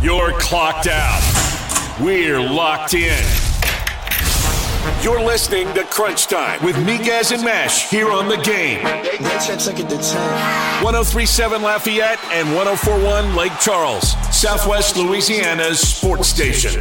You're clocked out. We're locked in. You're listening to Crunch Time with Miguez and Meche here on the game. 1037 Lafayette and 1041 Lake Charles, Southwest Louisiana's sports station.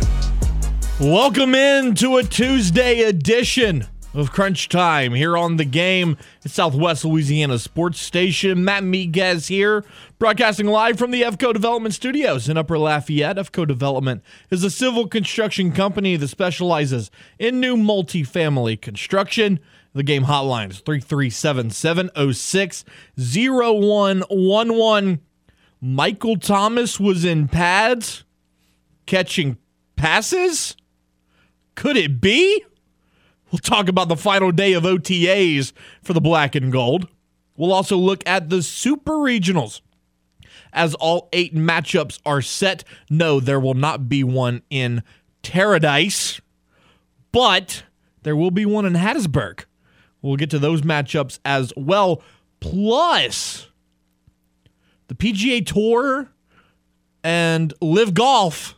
Welcome in to a Tuesday edition of Crunch Time here on the game at Southwest Louisiana Sports Station. Matt Miguez here, broadcasting live from the EFCO Development Studios in Upper Lafayette. EFCO Development is a civil construction company that specializes in new multifamily construction. The game hotline is 337 706 0111. Michael Thomas was in pads catching passes? Could it be? We'll talk about the final day of OTAs for the black and gold. We'll also look at the super regionals. As all eight matchups are set, no, there will not be one in Paradise, but there will be one in Hattiesburg. We'll get to those matchups as well. Plus, the PGA Tour and LIV Golf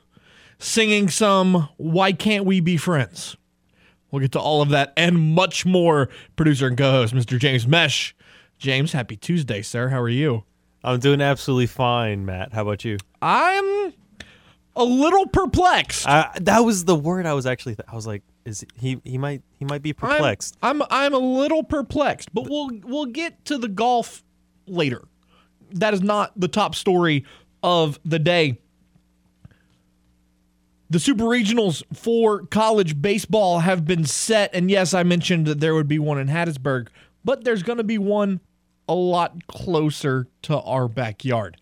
singing some Why Can't We Be Friends? We'll get to all of that and much more. Producer and co host, Mr. James Meche. James, happy Tuesday, sir. How are you? I'm doing absolutely fine, Matt. How about you? I'm a little perplexed. Uh, that was the word I was actually. Th- I was like, is he? He might. He might be perplexed. I'm, I'm I'm a little perplexed, but we'll we'll get to the golf later. That is not the top story of the day. The super regionals for college baseball have been set. And yes, I mentioned that there would be one in Hattiesburg, but there's going to be one a lot closer to our backyard.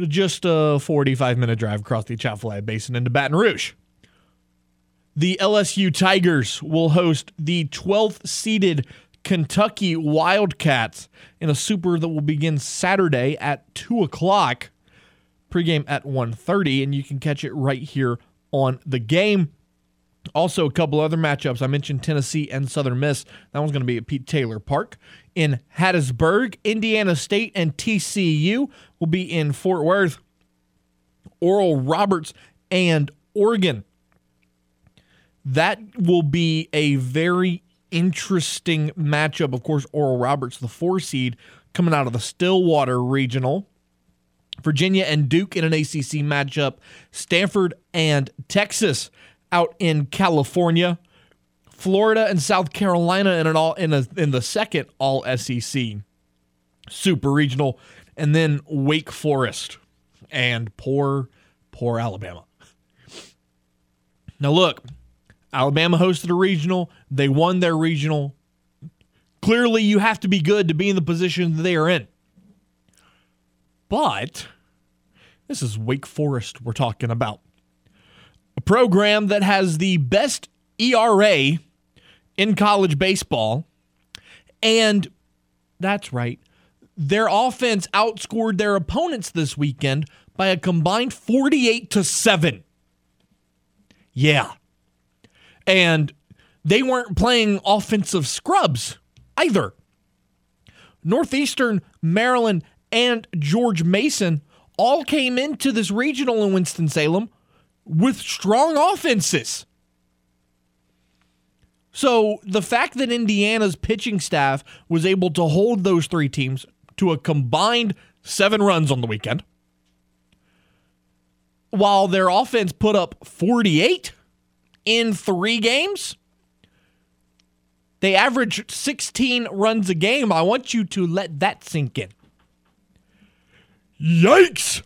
Just a 45 minute drive across the Atchafalaya Basin into Baton Rouge. The LSU Tigers will host the 12th seeded Kentucky Wildcats in a super that will begin Saturday at 2 o'clock. Pregame at 1.30, and you can catch it right here on the game. Also, a couple other matchups. I mentioned Tennessee and Southern Miss. That one's going to be at Pete Taylor Park. In Hattiesburg, Indiana State and TCU will be in Fort Worth. Oral Roberts and Oregon. That will be a very interesting matchup. Of course, Oral Roberts, the four seed, coming out of the Stillwater Regional. Virginia and Duke in an ACC matchup. Stanford and Texas out in California. Florida and South Carolina in an all in a in the second all SEC super regional and then Wake Forest and poor poor Alabama. Now look, Alabama hosted a regional, they won their regional. Clearly you have to be good to be in the position they are in. But this is Wake Forest we're talking about. A program that has the best ERA in college baseball. And that's right. Their offense outscored their opponents this weekend by a combined 48 to 7. Yeah. And they weren't playing offensive scrubs either. Northeastern, Maryland, and George Mason all came into this regional in Winston-Salem with strong offenses. So the fact that Indiana's pitching staff was able to hold those three teams to a combined seven runs on the weekend, while their offense put up 48 in three games, they averaged 16 runs a game. I want you to let that sink in. Yikes!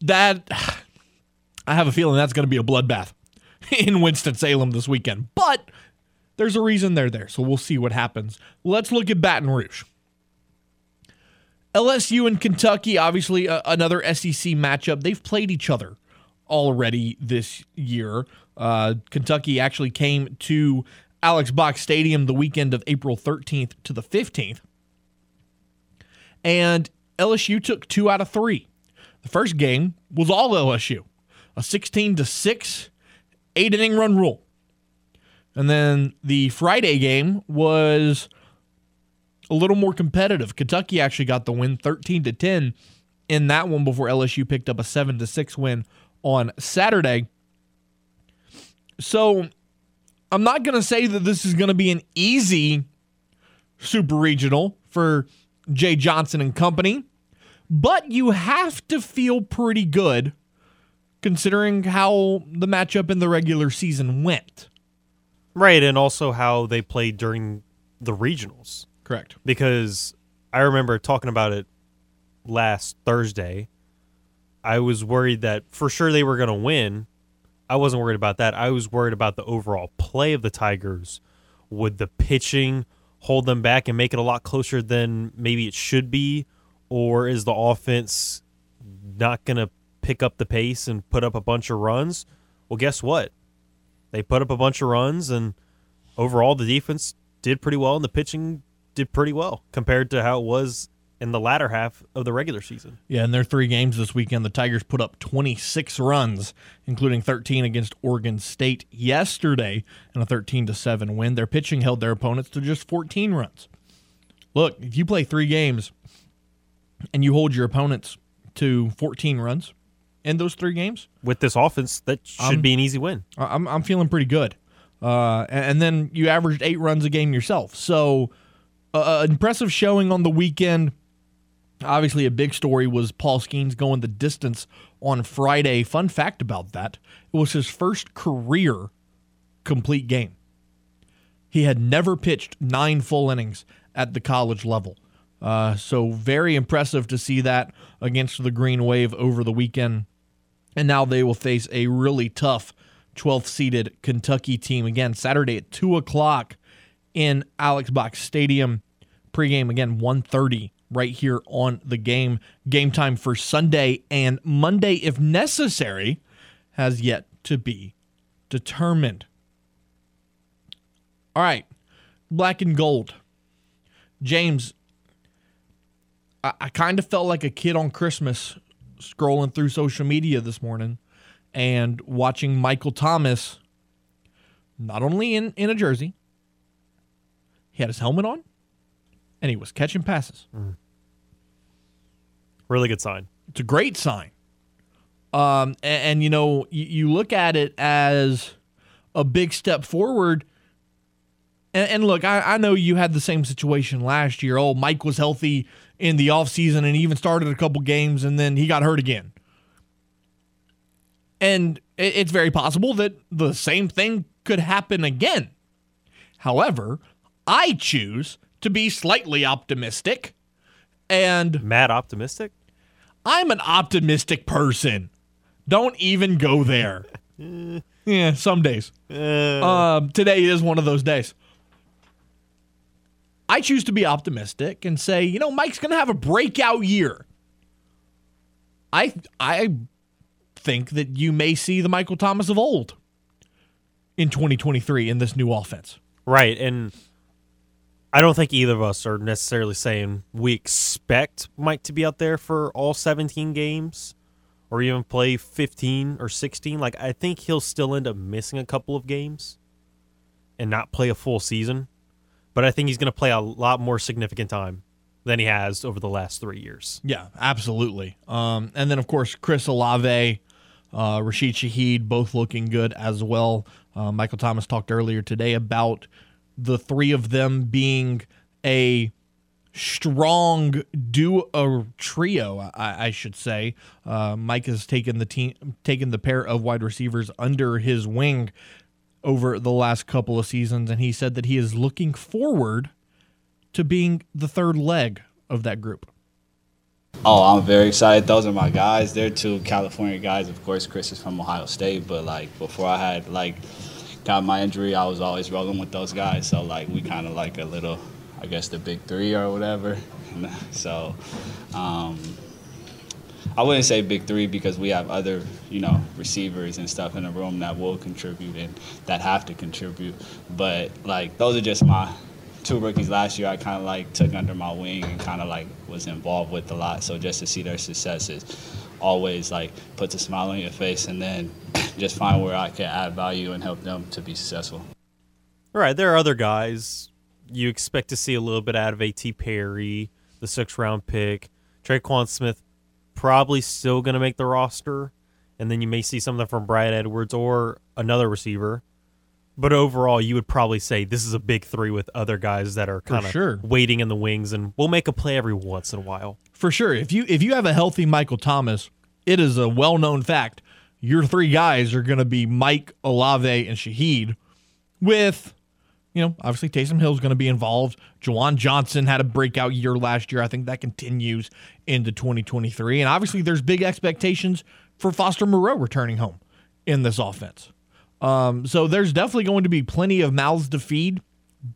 That I have a feeling that's going to be a bloodbath in Winston-Salem this weekend. But there's a reason they're there, so we'll see what happens. Let's look at Baton Rouge. LSU and Kentucky, obviously uh, another SEC matchup. They've played each other already this year. Uh, Kentucky actually came to Alex Box Stadium the weekend of April 13th to the 15th. And LSU took two out of three. The first game was all LSU, a 16 to 6 eight inning run rule. And then the Friday game was a little more competitive. Kentucky actually got the win 13 to 10 in that one before LSU picked up a 7 to 6 win on Saturday. So I'm not going to say that this is going to be an easy super regional for Jay Johnson and company, but you have to feel pretty good considering how the matchup in the regular season went. Right, and also how they played during the regionals. Correct. Because I remember talking about it last Thursday. I was worried that for sure they were going to win. I wasn't worried about that. I was worried about the overall play of the Tigers. Would the pitching hold them back and make it a lot closer than maybe it should be? Or is the offense not going to pick up the pace and put up a bunch of runs? Well, guess what? They put up a bunch of runs, and overall, the defense did pretty well, and the pitching did pretty well compared to how it was in the latter half of the regular season. Yeah, in their three games this weekend, the Tigers put up 26 runs, including 13 against Oregon State yesterday and a 13 to 7 win. Their pitching held their opponents to just 14 runs. Look, if you play three games and you hold your opponents to 14 runs in those three games, With this offense, that should be an easy win. I'm I'm feeling pretty good. Uh, and, and then you averaged eight runs a game yourself, so uh, impressive showing on the weekend. Obviously, a big story was Paul Skenes going the distance on Friday. Fun fact about that: it was his first career complete game. He had never pitched nine full innings at the college level. Uh, so very impressive to see that against the Green Wave over the weekend. And now they will face a really tough 12th seeded Kentucky team again Saturday at 2 o'clock in Alex Box Stadium. Pregame again 1:30 right here on the game. Game time for Sunday and Monday, if necessary, has yet to be determined. All right, black and gold. James, I, I kind of felt like a kid on Christmas scrolling through social media this morning and watching Michael Thomas not only in, in a jersey, he had his helmet on and he was catching passes. Mm. Really good sign. It's a great sign. Um, and, and you know, you, you look at it as a big step forward. And, and look, I, I know you had the same situation last year. Oh, Mike was healthy in the offseason and even started a couple games and then he got hurt again. And it, it's very possible that the same thing could happen again. However, I choose to be slightly optimistic and Mad optimistic. I'm an optimistic person. Don't even go there. yeah, some days. Um, today is one of those days. I choose to be optimistic and say, you know, Mike's going to have a breakout year. I I think that you may see the Michael Thomas of old in 2023 in this new offense. Right, and I don't think either of us are necessarily saying we expect Mike to be out there for all 17 games or even play 15 or 16. Like I think he'll still end up missing a couple of games and not play a full season, but I think he's going to play a lot more significant time than he has over the last 3 years. Yeah, absolutely. Um, and then, of course, Chris Olave, uh, Rashid Shaheed, both looking good as well. Uh, Michael Thomas talked earlier today about the three of them being a strong duo trio, I, I should say. Uh, Mike has taken the team, taken the pair of wide receivers under his wing over the last couple of seasons, and he said that he is looking forward to being the third leg of that group. Oh, I'm very excited. Those are my guys. They're two California guys. Of course, Chris is from Ohio State, but like before I had like got my injury, I was always rolling with those guys. So like we kind of like a little, I guess the big three or whatever. so um, I wouldn't say big three because we have other, you know, receivers and stuff in the room that will contribute and that have to contribute. But like those are just my two rookies last year. I kind of like took under my wing and kind of like was involved with a lot. So just to see their successes always like puts a smile on your face and then just find where I can add value and help them to be successful. All right, there are other guys you expect to see a little bit out of AT Perry, the sixth round pick. Tre'Quan Smith probably still going to make the roster, and then you may see something from Brad Edwards or another receiver. But overall, you would probably say this is a big three with other guys that are kind of sure. waiting in the wings, and we'll make a play every once in a while. For sure. If you if you have a healthy Michael Thomas, it is a well known fact. Your three guys are going to be Mike, Olave, and Shaheed. With, you know, obviously Taysom Hill is going to be involved. Juwan Johnson had a breakout year last year. I think that continues into 2023. And obviously, there's big expectations for Foster Moreau returning home in this offense. Um, so there's definitely going to be plenty of mouths to feed,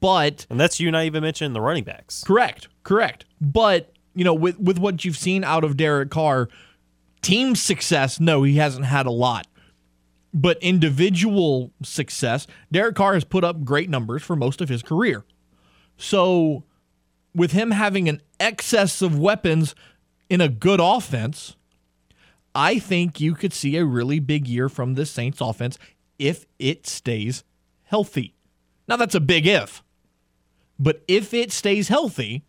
but And that's you not even mentioning the running backs. Correct, correct. But you know, with with what you've seen out of Derek Carr, team success, no, he hasn't had a lot. But individual success, Derek Carr has put up great numbers for most of his career. So, with him having an excess of weapons in a good offense, I think you could see a really big year from this Saints offense if it stays healthy. Now, that's a big if. But if it stays healthy,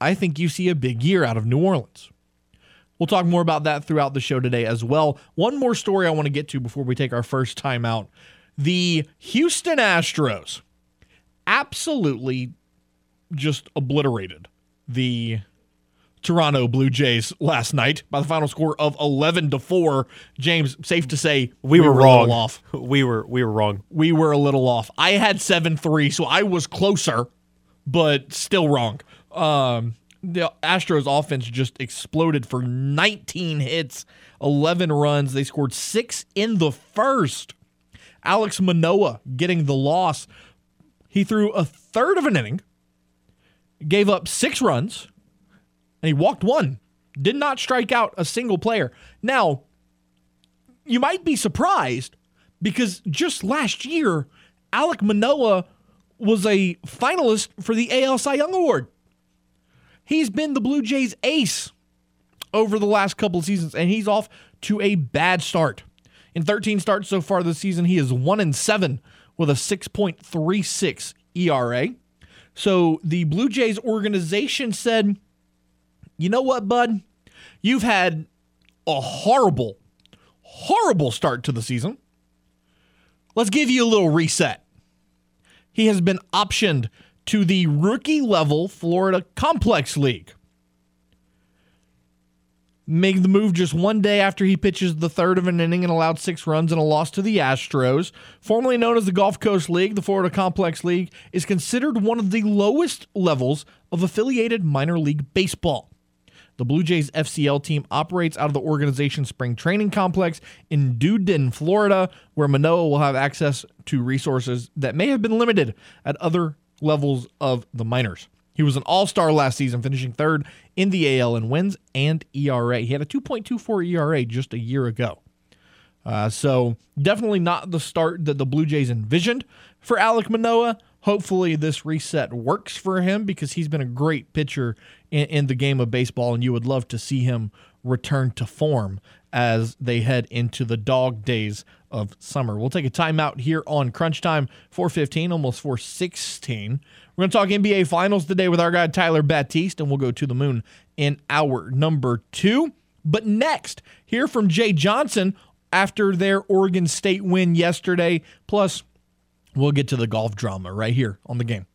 I think you see a big year out of New Orleans. We'll talk more about that throughout the show today as well. One more story I want to get to before we take our first time out. The Houston Astros absolutely just obliterated the Toronto Blue Jays last night by the final score of 11 to 4. James, safe to say We, were, a wrong. off. We were we were wrong. We were a little off. I had 7-3, so I was closer, but still wrong. Um, the Astros offense just exploded for 19 hits, 11 runs. They scored 6 in the first. Alex Manoah getting the loss. He threw a third of an inning, gave up 6 runs, and he walked one. Did not strike out a single player. Now, you might be surprised because just last year, Alek Manoah was a finalist for the AL Cy Young Award. He's been the Blue Jays ace over the last couple of seasons, and he's off to a bad start. In 13 starts so far this season, he is 1 and 7 with a 6.36 ERA. So the Blue Jays organization said, you know what, bud? You've had a horrible, horrible start to the season. Let's give you a little reset. He has been optioned to the rookie level Florida Complex League. Make the move just one day after he pitches the third of an inning and allowed six runs in a loss to the Astros. Formerly known as the Gulf Coast League, the Florida Complex League is considered one of the lowest levels of affiliated minor league baseball. The Blue Jays FCL team operates out of the organization's spring training complex in Dunedin, Florida, where Manoah will have access to resources that may have been limited at other levels of the minors. He was an all star last season, finishing third in the AL in wins and ERA. He had a 2.24 ERA just a year ago. Uh, so, definitely not the start that the Blue Jays envisioned for Alek Manoah. Hopefully, this reset works for him because he's been a great pitcher in, in the game of baseball, and you would love to see him return to form as they head into the dog days of summer. We'll take a timeout here on Crunch Time 415, almost 416. We're going to talk NBA Finals today with our guy Tyler Batiste, and we'll go to the moon in hour number two. But next, hear from Jay Johnson after their Oregon State win yesterday. Plus, we'll get to the golf drama right here on the game.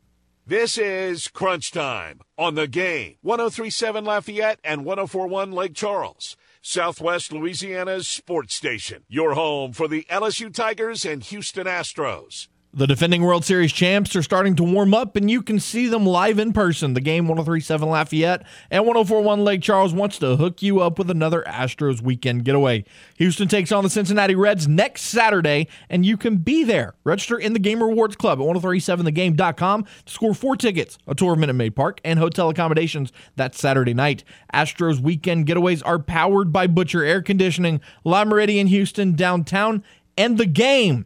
This is Crunch Time on the game. 1037 Lafayette and 1041 Lake Charles. Southwest Louisiana's sports station. Your home for the LSU Tigers and Houston Astros. The defending World Series champs are starting to warm up, and you can see them live in person. The game 1037 Lafayette and 1041 Lake Charles wants to hook you up with another Astros weekend getaway. Houston takes on the Cincinnati Reds next Saturday, and you can be there. Register in the Game Rewards Club at 1037thegame.com to score four tickets, a tour of Minute Maid Park, and hotel accommodations that Saturday night. Astros weekend getaways are powered by Butcher Air Conditioning, La Meridian Houston downtown, and the game.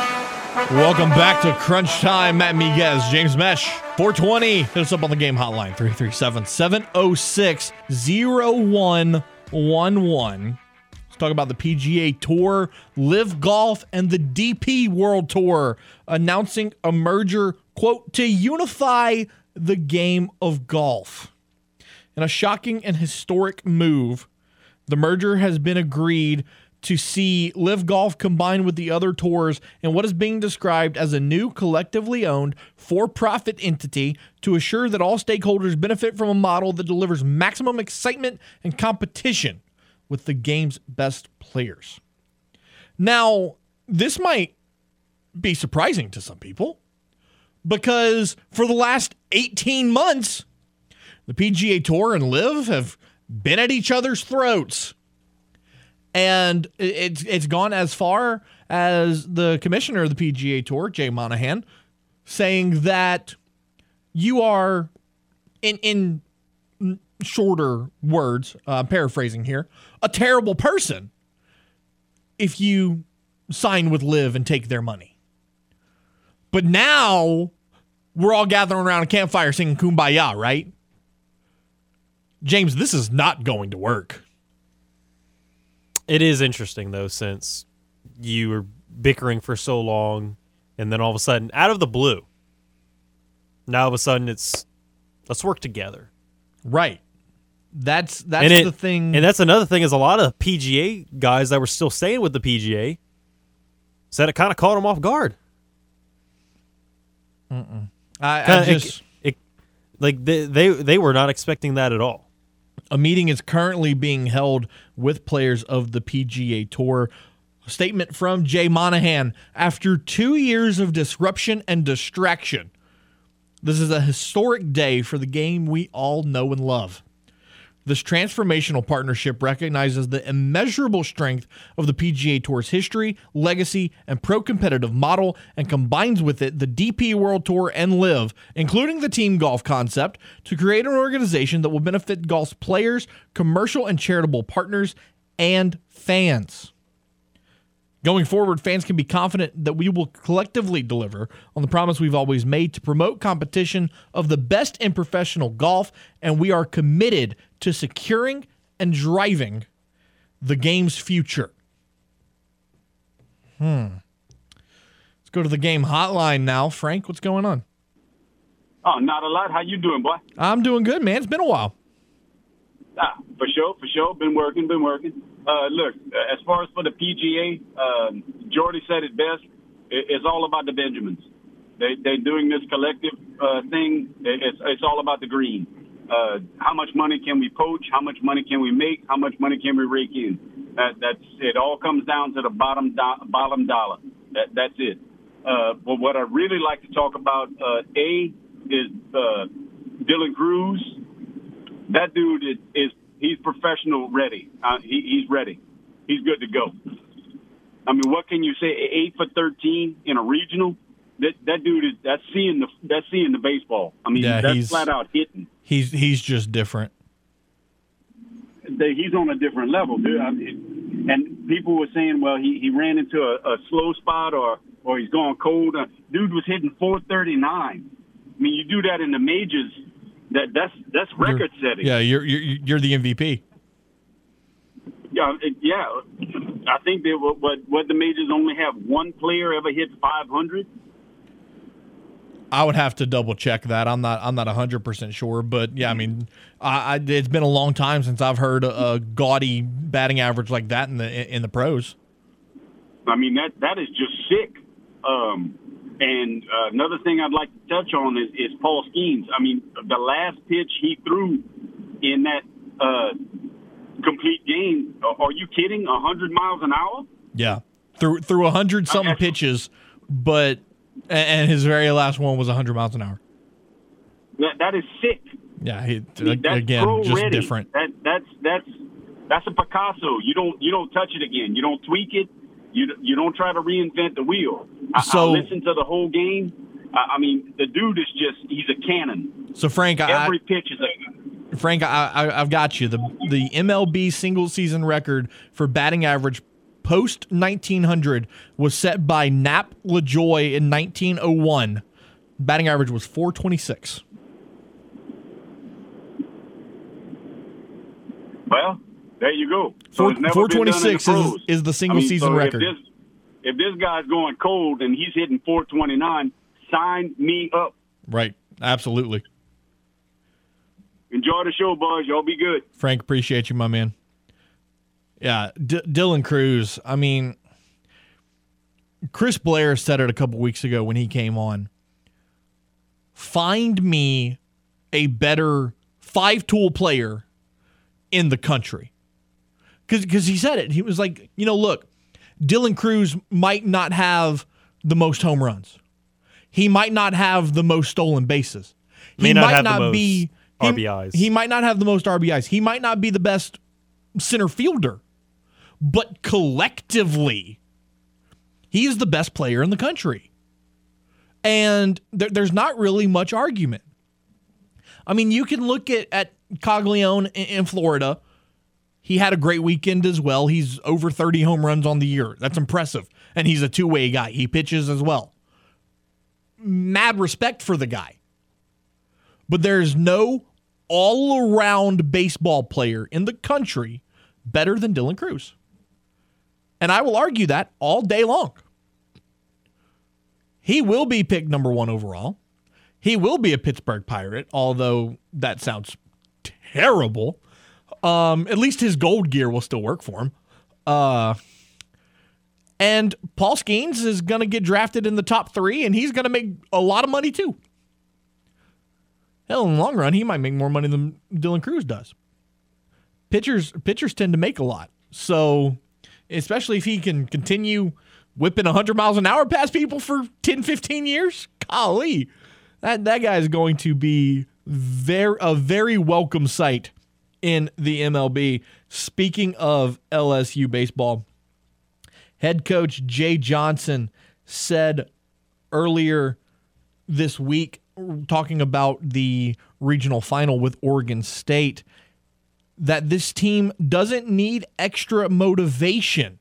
Welcome back to Crunch Time. Matt Miguez, James Meche, 420. Hit us up on the game hotline, 337 706 0111. Let's talk about the PGA Tour, LIV Golf, and the DP World Tour announcing a merger, quote, to unify the game of golf. In a shocking and historic move, the merger has been agreed to see LIV Golf combined with the other tours and what is being described as a new collectively owned for profit entity to assure that all stakeholders benefit from a model that delivers maximum excitement and competition with the game's best players. Now, this might be surprising to some people because for the last 18 months, the PGA Tour and LIV have been at each other's throats and it's it's gone as far as the commissioner of the PGA Tour, Jay Monahan, saying that you are in in shorter words, uh, paraphrasing here, a terrible person if you sign with LIV and take their money. But now we're all gathering around a campfire singing "Kumbaya," right? James, this is not going to work. It is interesting though, since you were bickering for so long, and then all of a sudden, out of the blue, now all of a sudden it's let's work together. Right. That's that's it, the thing. and that's another thing is a lot of PGA guys that were still staying with the PGA said it kind of caught them off guard. I, I just it, it- like they, they they were not expecting that at all. A meeting is currently being held with players of the PGA Tour. A statement from Jay Monahan after two years of disruption and distraction. This is a historic day for the game we all know and love. This transformational partnership recognizes the immeasurable strength of the PGA Tour's history, legacy, and pro competitive model and combines with it the DP World Tour and LIV, including the team golf concept, to create an organization that will benefit golf's players, commercial and charitable partners, and fans. Going forward, fans can be confident that we will collectively deliver on the promise we've always made to promote competition of the best in professional golf, and we are committed to securing and driving the game's future. Hmm. Let's go to the game hotline now. Frank, what's going on? Oh, not a lot. How you doing, boy? I'm doing good, man. It's been a while. Ah, for sure, for sure. Been working, been working. Uh, look, as far as for the PGA, um, Jordy said it best. It's all about the Benjamins. They they're doing this collective uh, thing. It's it's all about the green. Uh, how much money can we poach? How much money can we make? How much money can we rake in? That that's it. All comes down to the bottom do- bottom dollar. That that's it. Uh, but what I really like to talk about, uh, a is uh, Dylan Crews that dude is, is he's professional ready. Uh, he, he's ready. He's good to go. I mean, what can you say? Eight for thirteen in a regional. That that dude is that's seeing the that's seeing the baseball. I mean, Yeah, that's flat out hitting. He's he's just different. They, he's on a different level, dude. I mean, and people were saying, well, he, he ran into a, a slow spot or or he's gone cold. Uh, dude was hitting 439. I mean, you do that in the majors. That that's that's record setting. Yeah, you're you're you're the MVP. Yeah, it- yeah. I think they were, what what the majors only have one player ever hit 500. I would have to double check that. I'm not. I'm not 100 percent sure, but yeah, I mean, I, I, it's been a long time since I've heard a, a gaudy batting average like that in the in the pros. I mean that that is just sick. Um, and uh, another thing I'd like to touch on is, is Paul Skenes. I mean, the last pitch he threw in that uh, complete game. Are you kidding? 100 miles an hour? Yeah, through through a hundred something Okay. pitches, but and his very last one was 100 miles an hour. That that is sick. Yeah, he, I mean, again just ready. different. That that's that's that's a Picasso. You don't you don't touch it again. You don't tweak it. You you don't try to reinvent the wheel. I, I So- listen to the whole game. I, I mean, the dude is just he's a cannon. So Frank, I, Every pitch is a Frank, I, I, I've got you. The the MLB single season record for batting average post 1900 was set by Nap Lajoie in 1901. Batting average was 426. Well, there you go. So Four, 426 is, is the single I mean, season so record. If this, if this guy's going cold and he's hitting 429, sign me up. Right. Absolutely. Enjoy the show, boys. Y'all be good. Frank, appreciate you, my man. Yeah, D- Dylan Crews. I mean, Chris Blair said it a couple weeks ago when he came on. Find me a better five tool player in the country. Because he said it. He was like, you know, look, Dylan Crews might not have the most home runs. He might not have the most stolen bases. He May not might not be RBIs. He, he might not have the most RBIs. He might not be the best center fielder. But collectively, he is the best player in the country. And there, there's not really much argument. I mean, you can look at, at Caglianone in, Florida. He had a great weekend as well. He's over 30 home runs on the year. That's impressive. And he's a two way guy. He pitches as well. Mad respect for the guy. But there's no all around baseball player in the country better than Dylan Crews. And I will argue that all day long. He will be picked number one overall. He will be a Pittsburgh Pirate, although that sounds terrible. Um, at least his gold gear will still work for him. Uh, and Paul Skenes is going to get drafted in the top three, and he's going to make a lot of money too. Hell, in the long run, he might make more money than Dylan Crews does. Pitchers pitchers tend to make a lot, so especially if he can continue whipping 100 miles an hour past people for 10, 15 years, golly, that that guy is going to be very a very welcome sight in the MLB. Speaking of LSU baseball, head coach Jay Johnson said earlier this week, talking about the regional final with Oregon State, that this team doesn't need extra motivation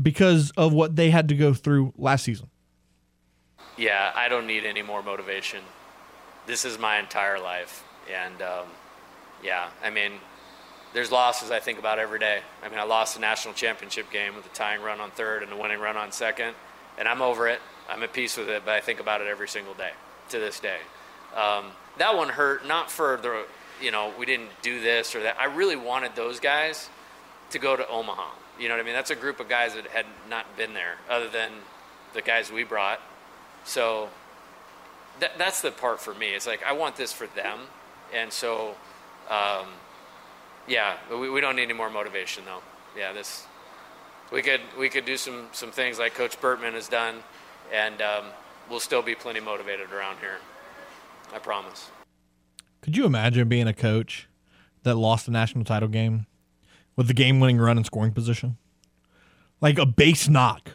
because of what they had to go through last season. Yeah, I don't need any more motivation. This is my entire life. And um, yeah, I mean, there's losses I think about every day. I mean, I lost a national championship game with a tying run on third and a winning run on second, and I'm over it. I'm at peace with it, but I think about it every single day to this day. Um, that one hurt, not for the, you know, we didn't do this or that. I really wanted those guys to go to Omaha. You know what I mean? That's a group of guys that had not been there, other than the guys we brought. So that, that's the part for me. It's like I want this for them, and so um, yeah, we, we don't need any more motivation though. Yeah, this we could we could do some some things like Coach Bertman has done, and um, we'll still be plenty motivated around here. I promise. Could you imagine being a coach that lost a national title game with the game-winning run and scoring position, like a base knock?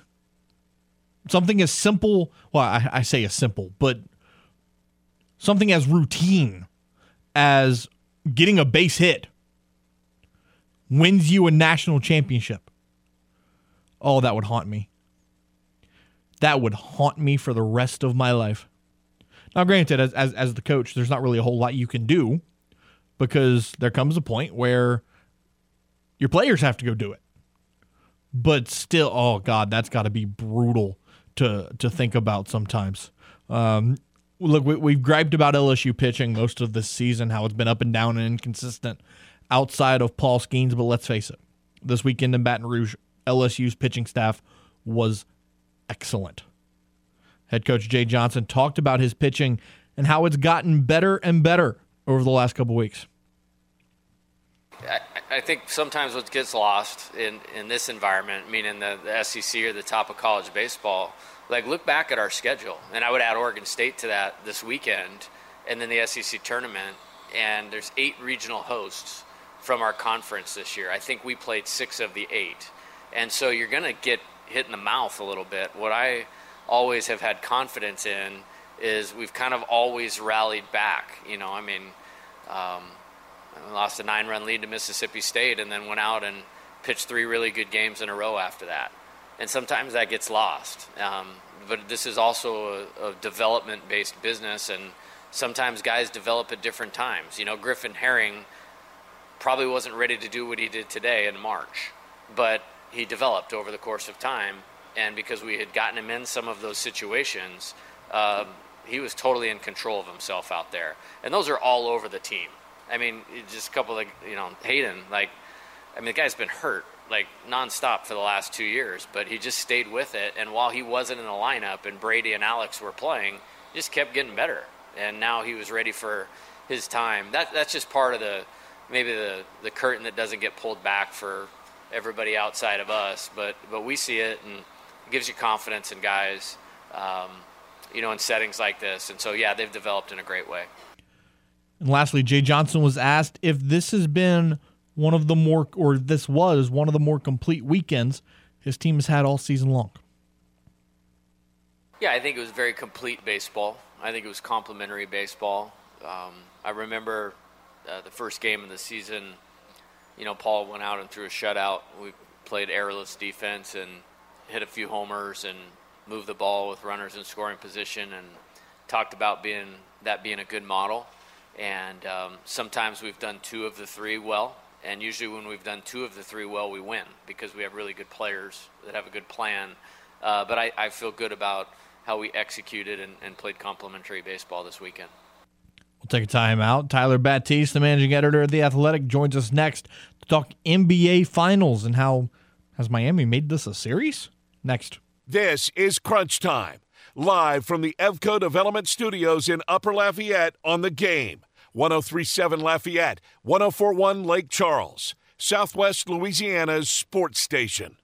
Something as simple. Well, I, I say as simple, but something as routine as getting a base hit wins you a national championship. Oh, that would haunt me. That would haunt me for the rest of my life. Now, granted, as, as, as the coach, there's not really a whole lot you can do because there comes a point where your players have to go do it. But still, oh God, that's got to be brutal to to think about sometimes. Um, look, we, we've griped about LSU pitching most of this season, how it's been up and down and inconsistent outside of Paul Skenes. But let's face it, this weekend in Baton Rouge, LSU's pitching staff was excellent. Head coach Jay Johnson talked about his pitching and how it's gotten better and better over the last couple weeks. I, think sometimes what gets lost in, in this environment, meaning the, the SEC or the top of college baseball, like look back at our schedule, and I would add Oregon State to that this weekend, and then the SEC tournament, and there's eight regional hosts from our conference this year. I think we played six of the eight, and so you're going to get hit in the mouth a little bit. What I always have had confidence in is we've kind of always rallied back. You know, I mean, um, lost a nine-run lead to Mississippi State, and then went out and pitched three really good games in a row after that. And sometimes that gets lost. Um, but this is also a, a development based business, and sometimes guys develop at different times. You know, Griffin Herring probably wasn't ready to do what he did today in March, but he developed over the course of time. And because we had gotten him in some of those situations, um, he was totally in control of himself out there. And those are all over the team. I mean, just a couple of you know Hayden. Like, I mean, the guy's been hurt like nonstop for the last two years, but he just stayed with it. And while he wasn't in the lineup and Brady and Alex were playing, just kept getting better. And now he was ready for his time. That that's just part of the maybe the the curtain that doesn't get pulled back for everybody outside of us. But but we see it and it gives you confidence in guys. Um, you know, in settings like this. And so, yeah, they've developed in a great way. And lastly, Jay Johnson was asked if this has been one of the more, or this was one of the more complete weekends his team has had all season long. Yeah, I think it was very complete baseball. I think it was complimentary baseball. Um, I remember uh, the first game of the season. You know, Paul went out and threw a shutout. We played airless defense and hit a few homers and moved the ball with runners in scoring position and talked about being that being a good model. And um, sometimes we've done two of the three well. And usually, when we've done two of the three well, we win because we have really good players that have a good plan. Uh, but I, I, feel good about how we executed and, and played complementary baseball this weekend. We'll take a time out. Tyler Batiste, the managing editor of The Athletic, joins us next to talk NBA Finals and how has Miami made this a series? Next. This is Crunch Time, live from the Evco Development Studios in Upper Lafayette on the game. 1037 Lafayette, 1041 Lake Charles, Southwest Louisiana's sports station.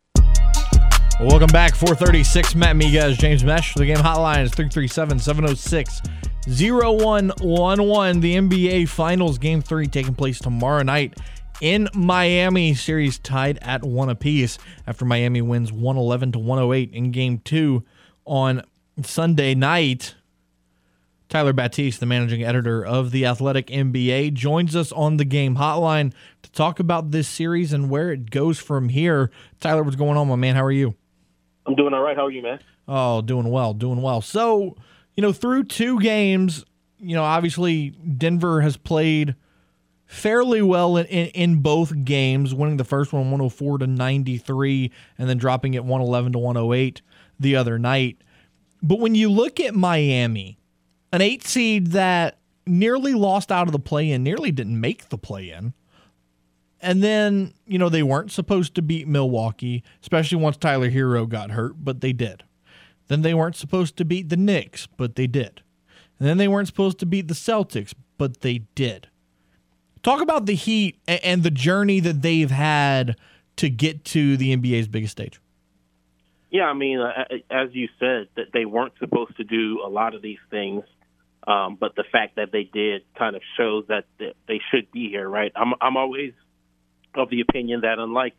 Welcome back, 436. Matt Miguez, James Meche. The game hotline is 337 706 0111. The NBA Finals Game 3 taking place tomorrow night in Miami. Series tied at one apiece after Miami wins 111 to 108 in game two on Sunday night. Tyler Batiste, the managing editor of the Athletic NBA, joins us on the game hotline to talk about this series and where it goes from here. Tyler, what's going on, my man? How are you? I'm doing all right. How are you, man? Oh, doing well, doing well. So, you know, through two games, you know, obviously Denver has played fairly well in, in, in, both games, winning the first one 104 to 93 and then dropping it 111 to 108 the other night. But when you look at Miami, an eight seed that nearly lost out of the play in, nearly didn't make the play in. And then, you know, they weren't supposed to beat Milwaukee, especially once Tyler Herro got hurt, but they did. Then they weren't supposed to beat the Knicks, but they did. And then they weren't supposed to beat the Celtics, but they did. Talk about the Heat and the journey that they've had to get to the NBA's biggest stage. Yeah, I mean, uh, as you said, that they weren't supposed to do a lot of these things, um, but the fact that they did kind of shows that they should be here, right? I'm I'm always of the opinion that unlike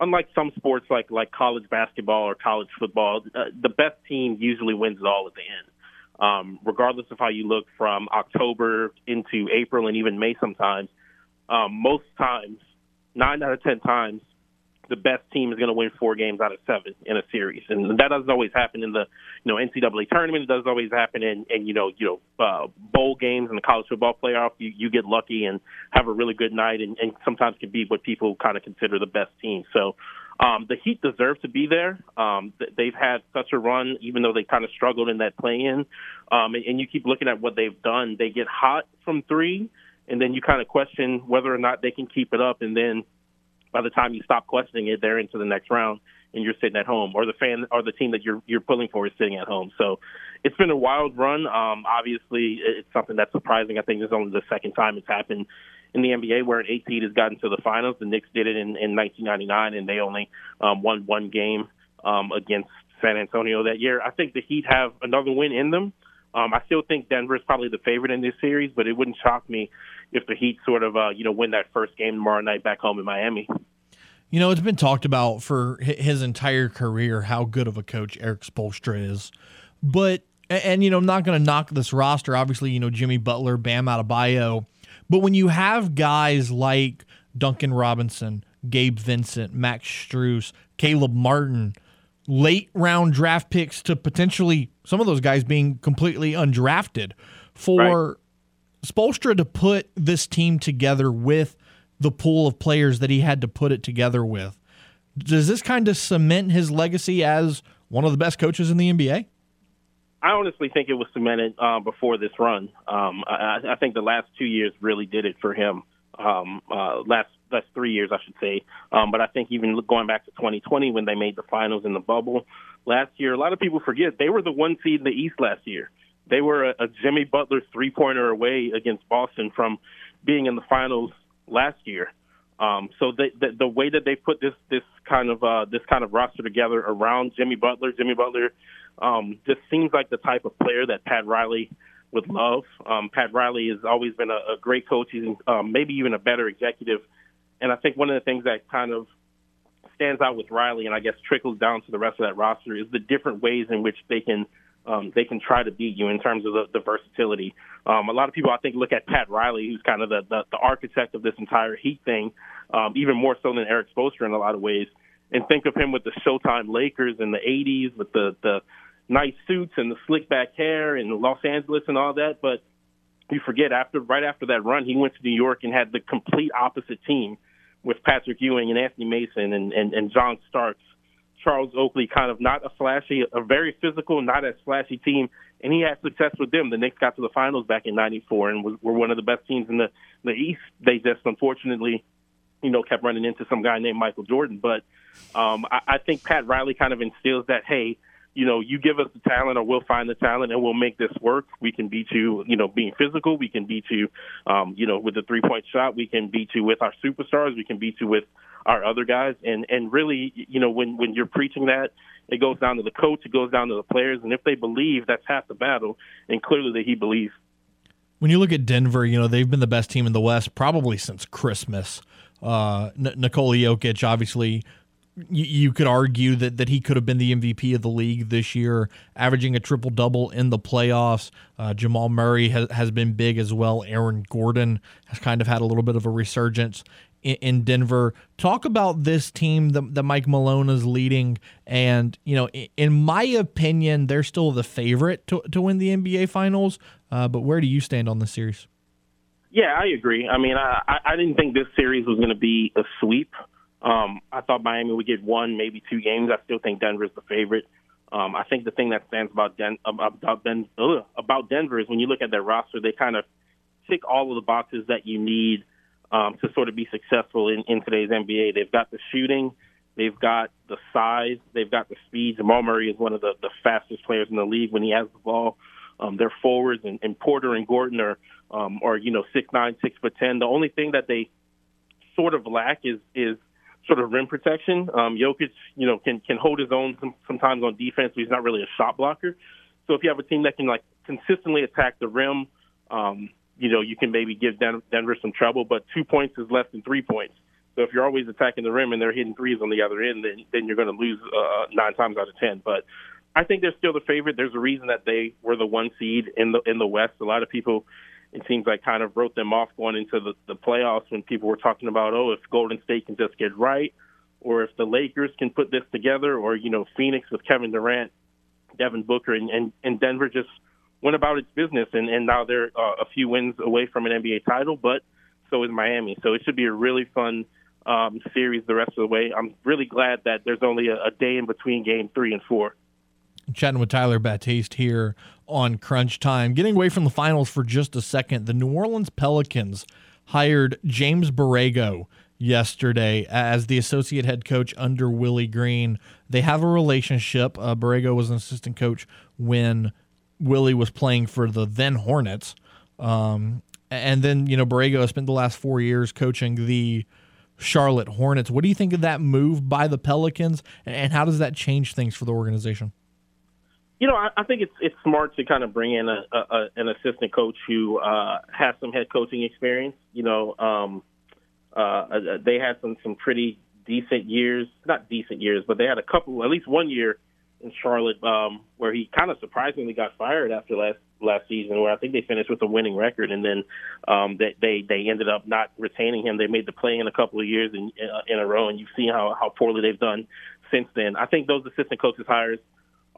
unlike some sports like like college basketball or college football, uh, the best team usually wins it all at the end um, regardless of how you look from October into April and even May sometimes, um, most times, nine out of 10 times, the best team is going to win four games out of seven in a series, and that doesn't always happen in the you know NCAA tournament. It doesn't always happen in, in you know you know uh, bowl games and the college football playoff. You, you get lucky and have a really good night, and, and sometimes can be what people kind of consider the best team. So um, the Heat deserve to be there. Um, they've had such a run, even though they kind of struggled in that play-in. Um, and, and you keep looking at what they've done. They get hot from three, and then you kind of question whether or not they can keep it up. And then by the time you stop questioning it, they're into the next round, and you're sitting at home, or the fan or the team that you're you're pulling for is sitting at home. So it's been a wild run. Um, obviously, it's something that's surprising. I think this is only the second time it's happened in the NBA where an eight seed has gotten to the finals. The Knicks did it in, in 1999, and they only um, won one game um, against San Antonio that year. I think the Heat have another win in them. Um, I still think Denver is probably the favorite in this series, but it wouldn't shock me if the Heat sort of, uh, you know, win that first game tomorrow night back home in Miami. You know, it's been talked about for his entire career how good of a coach Erik Spoelstra is, but and you know, I'm not going to knock this roster. Obviously, you know, Jimmy Butler, Bam Adebayo – but when you have guys like Duncan Robinson, Gabe Vincent, Max Strus, Caleb Martin, late round draft picks to potentially some of those guys being completely undrafted. For right. Spoelstra to put this team together with the pool of players that he had to put it together with, does this kind of cement his legacy as one of the best coaches in the NBA? I honestly think it was cemented uh, before this run. Um, I, I, think the last two years really did it for him. Um, uh, last last three years, I should say. Um, but I think even going back to 2020 when they made the finals in the bubble last year, a lot of people forget they were the one seed in the East last year. They were a, a Jimmy Butler three pointer away against Boston from being in the finals last year. Um, so the, the, the way that they put this this kind of uh, this kind of roster together around Jimmy Butler, Jimmy Butler um, just seems like the type of player that Pat Riley would love. Um, Pat Riley has always been a, a great coach. He's um, maybe even a better executive. And I think one of the things that kind of stands out with Riley, and I guess trickles down to the rest of that roster, is the different ways in which they can um, they can try to beat you in terms of the, the versatility. Um, a lot of people, I think, look at Pat Riley, who's kind of the, the, the architect of this entire Heat thing, um, even more so than Erik Spoelstra in a lot of ways, and think of him with the Showtime Lakers in the '80s, with the the nice suits and the slick back hair and Los Angeles and all that. But you forget after right after that run, he went to New York and had the complete opposite team with Patrick Ewing and Anthony Mason and and, and John Starks Charles Oakley, kind of not a flashy, a very physical, not as flashy team, and he had success with them. The Knicks got to the finals back in '94 and was, were one of the best teams in the the East. They just unfortunately, you know, kept running into some guy named Michael Jordan. But um, I, I think Pat Riley kind of instills that, hey, you know, you give us the talent or we'll find the talent and we'll make this work. We can beat you, you know, being physical. We can beat you, um, you know, with the three point shot. We can beat you with our superstars. We can beat you with our other guys. And and really, you know, when when you're preaching that, it goes down to the coach, it goes down to the players, and if they believe, that's half the battle. And clearly, that he believes. When you look at Denver, you know they've been the best team in the West probably since Christmas. Uh, N- Nikola Jokic, obviously, you, you could argue that, that he could have been the MVP of the league this year, averaging a triple double in the playoffs. Uh, Jamal Murray has, has been big as well. Aaron Gordon has kind of had a little bit of a resurgence in, Denver. Talk about this team that, that Mike Malone is leading, and you know, in my opinion, they're still the favorite to to win the NBA Finals. Uh, but where do you stand on this series? Yeah, I agree. I mean, I I didn't think this series was going to be a sweep. Um, I thought Miami would get one, maybe two games. I still think Denver's the favorite. Um, I think the thing that stands about Den- about, ugh, about Denver is when you look at their roster, they kind of tick all of the boxes that you need um, to sort of be successful in, in today's NBA. They've got the shooting, they've got the size, they've got the speed. Jamal Murray is one of the, the fastest players in the league when he has the ball. Um, their forwards and, and Porter and Gordon are um, are you know six nine, six foot ten. The only thing that they sort of lack is is sort of rim protection. Um, Jokic, you know, can can hold his own some, sometimes on defense, but he's not really a shot blocker. So if you have a team that can like consistently attack the rim, um, you know, you can maybe give Denver some trouble, but two points is less than three points. So if you're always attacking the rim and they're hitting threes on the other end, then then you're going to lose uh, nine times out of ten. But I think they're still the favorite. There's a reason that they were the one seed in the in the West. A lot of people, it seems like, kind of wrote them off going into the, the playoffs when people were talking about, oh, if Golden State can just get right, or if the Lakers can put this together, or you know, Phoenix with Kevin Durant, Devin Booker, and and, and Denver just went about its business, and, and now they're uh, a few wins away from an NBA title, but so is Miami. So it should be a really fun um, series the rest of the way. I'm really glad that there's only a, a day in between game three and four. Chatting with Tyler Batiste here on Crunch Time. Getting away from the finals for just a second, the New Orleans Pelicans hired James Borrego yesterday as the associate head coach under Willie Green. They have a relationship. Uh, Borrego was an assistant coach when Willie was playing for the then Hornets. Um, and then, you know, Borrego spent the last four years coaching the Charlotte Hornets. What do you think of that move by the Pelicans, and how does that change things for the organization? You know, I, I think it's it's smart to kind of bring in a, a an assistant coach who uh, has some head coaching experience. You know, um, uh, they had some some pretty decent years, not decent years, but they had a couple, at least one year in Charlotte, um, where he kind of surprisingly got fired after last last season, where I think they finished with a winning record, and then um, they, they they ended up not retaining him. They made the play in a couple of years in uh, in a row, and you've seen how how poorly they've done since then. I think those assistant coaches hires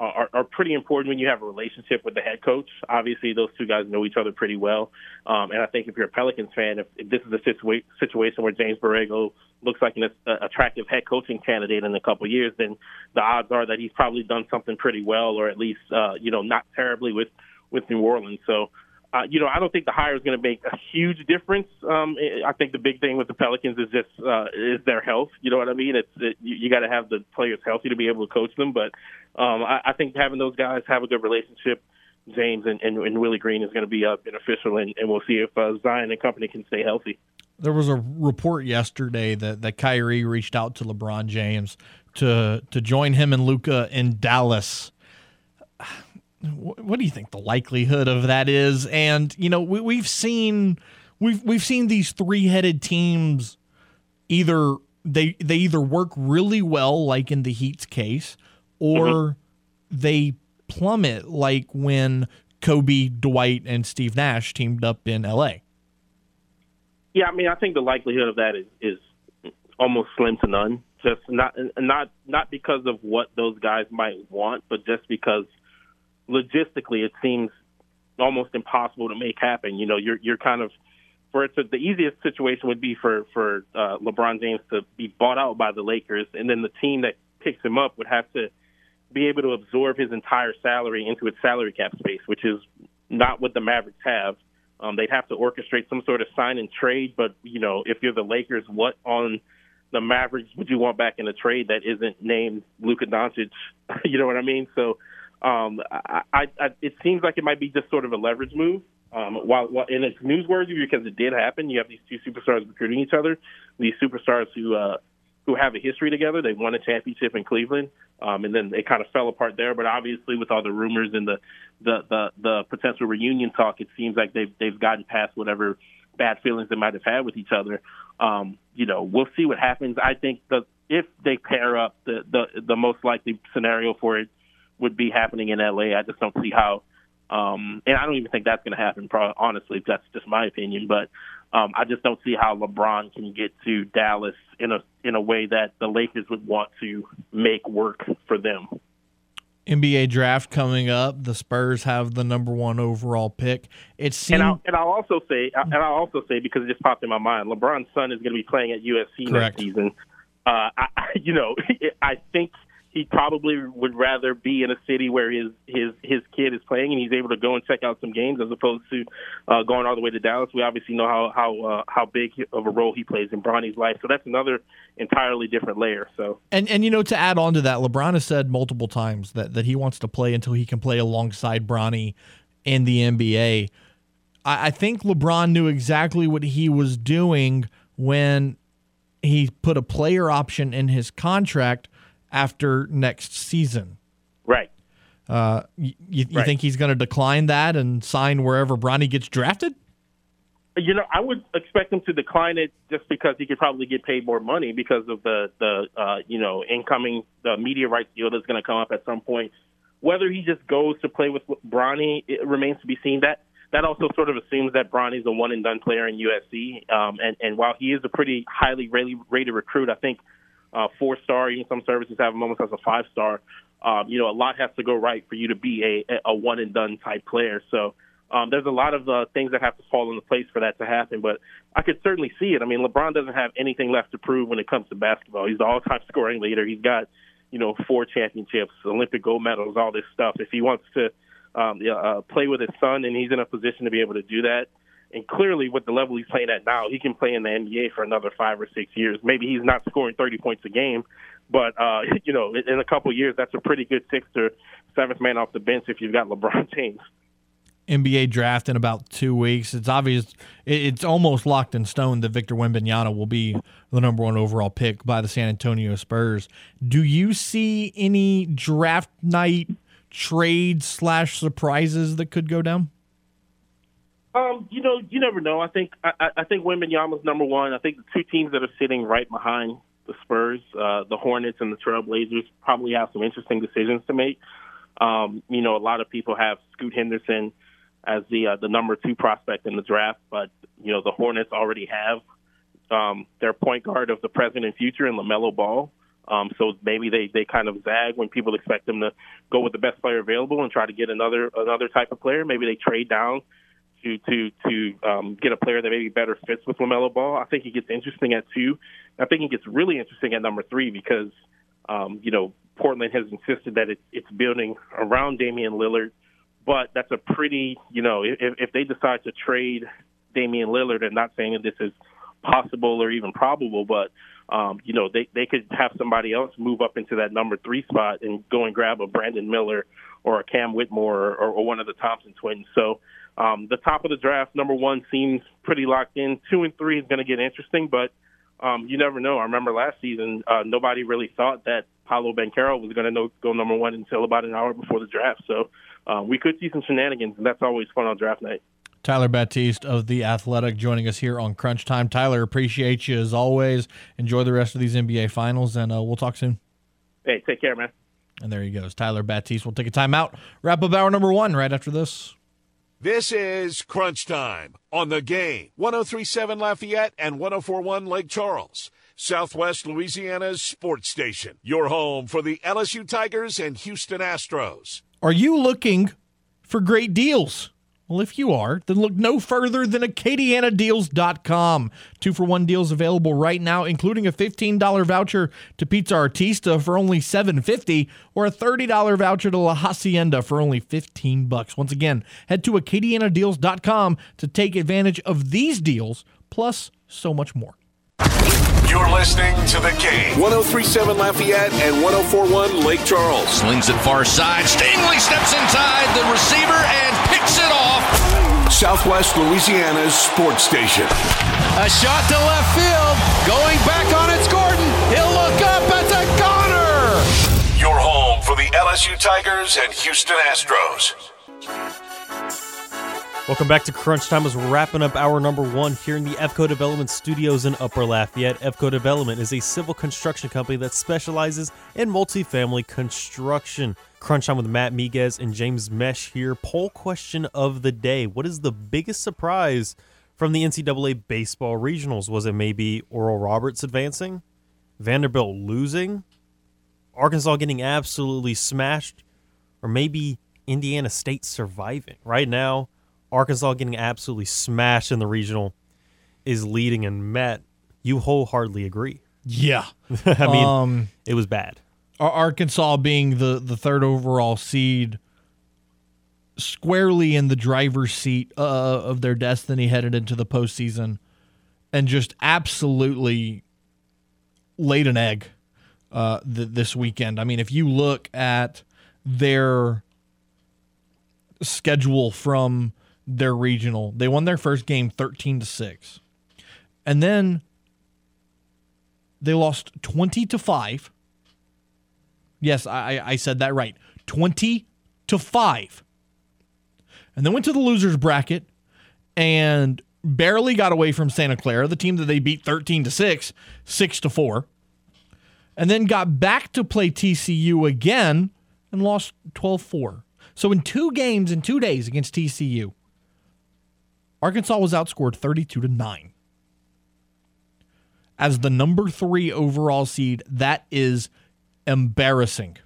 are, are pretty important when you have a relationship with the head coach. Obviously, those two guys know each other pretty well. Um, and I think if you're a Pelicans fan, if, if this is a situa- situation where James Borrego looks like an uh, attractive head coaching candidate in a couple years, then the odds are that he's probably done something pretty well, or at least uh, you know not terribly with with New Orleans. So uh, you know, I don't think the hire is going to make a huge difference. Um, I think the big thing with the Pelicans is just uh, is their health. You know what I mean? It's it, you, you got to have the players healthy to be able to coach them. But um, I, I think having those guys have a good relationship, James and, and, and Willie Green is going to be uh, beneficial, and, and we'll see if uh, Zion and company can stay healthy. There was a report yesterday that that Kyrie reached out to LeBron James to to join him and Luka in Dallas what do you think the likelihood of that is? And you know, we, we've seen we've we've seen these three headed teams either they they either work really well, like in the Heat's case, or mm-hmm. they plummet, like when Kobe, Dwight, and Steve Nash teamed up in L.A. Yeah, I mean, I think the likelihood of that is is almost slim to none. Just not not not because of what those guys might want, but just because logistically it seems almost impossible to make happen. You know, you're you're kind of for it to, the easiest situation would be for for uh, LeBron James to be bought out by the Lakers, and then the team that picks him up would have to be able to absorb his entire salary into its salary cap space, which is not what the Mavericks have. Um, they'd have to orchestrate some sort of sign and trade, but you know, if you're the Lakers, what on the Mavericks would you want back in a trade that isn't named Luka Doncic? you know what I mean? So um, I, I, it seems like it might be just sort of a leverage move. Um, while, while and it's newsworthy because it did happen. You have these two superstars recruiting each other. These superstars who uh, who have a history together. They won a championship in Cleveland, um, and then they kind of fell apart there. But obviously, with all the rumors and the the the, the potential reunion talk, it seems like they've they've gotten past whatever bad feelings they might have had with each other. Um, you know, we'll see what happens. I think the if they pair up, the the the most likely scenario for it would be happening in LA. I just don't see how, um, and I don't even think that's going to happen. Probably, honestly, that's just my opinion. But um, I just don't see how LeBron can get to Dallas in a in a way that the Lakers would want to make work for them. NBA draft coming up. The Spurs have the number one overall pick. It seems, and I'll, and I'll also say, and I'll also say because it just popped in my mind, LeBron's son is going to be playing at USC Correct. next season. Uh, I, you know, I think he probably would rather be in a city where his his his kid is playing and he's able to go and check out some games as opposed to uh, going all the way to Dallas. We obviously know how how uh, how big of a role he plays in Bronny's life, so that's another entirely different layer. So and and you know to add on to that, LeBron has said multiple times that that he wants to play until he can play alongside Bronny in the NBA. I, I think LeBron knew exactly what he was doing when he put a player option in his contract after next season. Right. Uh, you, you right. think he's going to decline that and sign wherever Bronny gets drafted? You know, I would expect him to decline it just because he could probably get paid more money because of the the uh, you know incoming the media rights deal that's going to come up at some point. Whether he just goes to play with Bronny, it remains to be seen. That that also sort of assumes that Bronny's a one and done player in USC. Um, and and while he is a pretty highly rated recruit, I think uh, four star. Even some services have almost as a five star. Um, you know, a lot has to go right for you to be a, a one and done type player. So um, there's a lot of uh, things that have to fall into place for that to happen. But I could certainly see it. I mean, LeBron doesn't have anything left to prove when it comes to basketball. He's the all time scoring leader. He's got you know four championships, Olympic gold medals, all this stuff. If he wants to um, uh, play with his son and he's in a position to be able to do that, and clearly, with the level he's playing at now, he can play in the NBA for another five or six years. Maybe he's not scoring 30 points a game, but uh, you know, in a couple years, that's a pretty good sixth or seventh man off the bench if you've got LeBron James. NBA draft in about two weeks. It's obvious. It's almost locked in stone that Victor Wembanyama will be the number one overall pick by the San Antonio Spurs. Do you see any draft night trade slash surprises that could go down? Um, you know, you never know. I think I, I think Wembanyama's number one. I think the two teams that are sitting right behind the Spurs, uh, the Hornets and the Trailblazers, probably have some interesting decisions to make. Um, you know, a lot of people have Scoot Henderson as the uh, the number two prospect in the draft. But you know, the Hornets already have um, their point guard of the present and future in Lamelo Ball. Um, so maybe they, they kind of zag when people expect them to go with the best player available and try to get another another type of player. Maybe they trade down to to to um, get a player that maybe better fits with Lamelo Ball. I think it gets interesting at two. I think it gets really interesting at number three because um, you know Portland has insisted that it's it's building around Damian Lillard, but that's a pretty you know if if they decide to trade Damian Lillard, and not saying that this is possible or even probable, but um, you know, they, they could have somebody else move up into that number three spot and go and grab a Brandon Miller or a Cam Whitmore or, or one of the Thompson twins. So um, the top of the draft, number one, seems pretty locked in. Two and three is going to get interesting, but um, you never know. I remember last season, uh, nobody really thought that Paolo Banchero was going to go number one until about an hour before the draft. So uh, we could see some shenanigans, and that's always fun on draft night. Tyler Batiste of The Athletic joining us here on Crunch Time. Tyler, appreciate you as always. Enjoy the rest of these NBA finals, and uh, we'll talk soon. Hey, take care, man. And there he goes. Tyler Batiste. We'll take a timeout. Wrap up hour number one right after this. This is Crunch Time on the game. 1037 Lafayette and 1041 Lake Charles. Southwest Louisiana's sports station. Your home for the LSU Tigers and Houston Astros. Are you looking for great deals? Well, if you are, then look no further than AcadianaDeals.com. Two for one deals available right now, including a $15 voucher to Pizza Artista for only $7.50 or a $30 voucher to La Hacienda for only 15 bucks. Once again, head to AcadianaDeals.com to take advantage of these deals, plus so much more. You're listening to the game. 1037 Lafayette and 1041 Lake Charles. Slings it far side. Stingley steps inside the receiver and picks it off. Southwest Louisiana's sports station. A shot to left field. Going back on it's Gordon. He'll look up. It's a goner. Your home for the LSU Tigers and Houston Astros. Welcome back to Crunch Time we're wrapping up hour number one here in the EFCO Development Studios in Upper Lafayette. EFCO Development is a civil construction company that specializes in multifamily construction. Crunch Time with Matt Miguez and James Meche here. Poll question of the day What is the biggest surprise from the NCAA baseball regionals? Was it maybe Oral Roberts advancing? Vanderbilt losing? Arkansas getting absolutely smashed? Or maybe Indiana State surviving? Right now, Arkansas getting absolutely smashed in the regional is leading, and Matt, you wholeheartedly agree. Yeah. I mean, Um, it was bad. Arkansas being the, the third overall seed, squarely in the driver's seat uh, of their destiny headed into the postseason, and just absolutely laid an egg uh, th- this weekend. I mean, if you look at their schedule from their regional, they won their first game 13 to 6. And then they lost 20 to 5 Yes, I, I said that right. 20 to 5. And then went to the losers bracket and barely got away from Santa Clara, the team that they beat 13 to 6, 6 to 4. And then got back to play TCU again and lost 12-4. So in two games in 2 days against TCU, Arkansas was outscored 32 to 9. As the number 3 overall seed, that is embarrassing.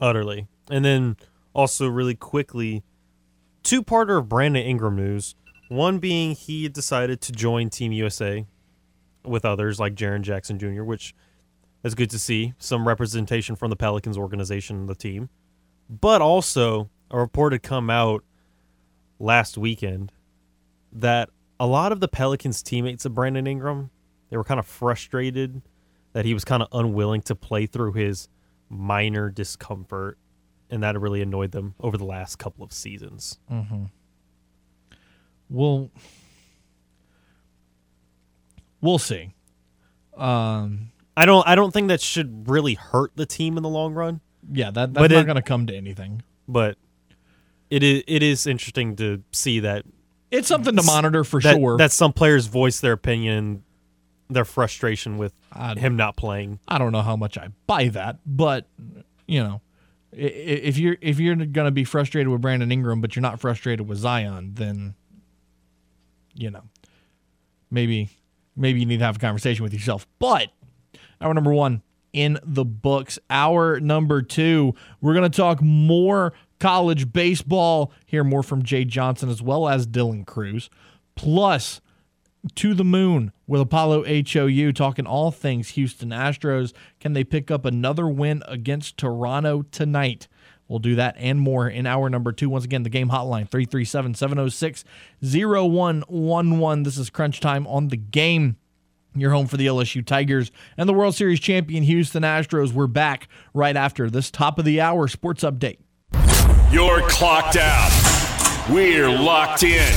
Utterly. And then also really quickly, two parter of Brandon Ingram news. One being he decided to join Team USA with others like Jaren Jackson Jr., which is good to see. Some representation from the Pelicans organization and the team. But also, a report had come out last weekend that a lot of the Pelicans teammates of Brandon Ingram, they were kind of frustrated that he was kind of unwilling to play through his minor discomfort, and that really annoyed them over the last couple of seasons. We'll we'll see. Um, I don't. I don't think that should really hurt the team in the long run, yeah, that that's But not going to come to anything. but it is. It is interesting to see that It's something to monitor for that, sure. that some players voice their opinion, their frustration with him not playing. I don't know how much I buy that, but you know, If you're if you're going to be frustrated with Brandon Ingram, but you're not frustrated with Zion, then you know maybe maybe you need to have a conversation with yourself. But hour number one in the books. Hour number two, we're going to talk more college baseball. Hear more from Jay Johnson as well as Dylan Crews. Plus, to the moon with Apollo HOU talking all things Houston Astros. Can they pick up another win against Toronto tonight? We'll do that and more in hour number two. Once again, the game hotline 337 706 0111. This is crunch time on the game. Your home for the LSU Tigers and the World Series champion Houston Astros. We're back right after this top of the hour sports update. You're clocked out. We're locked in.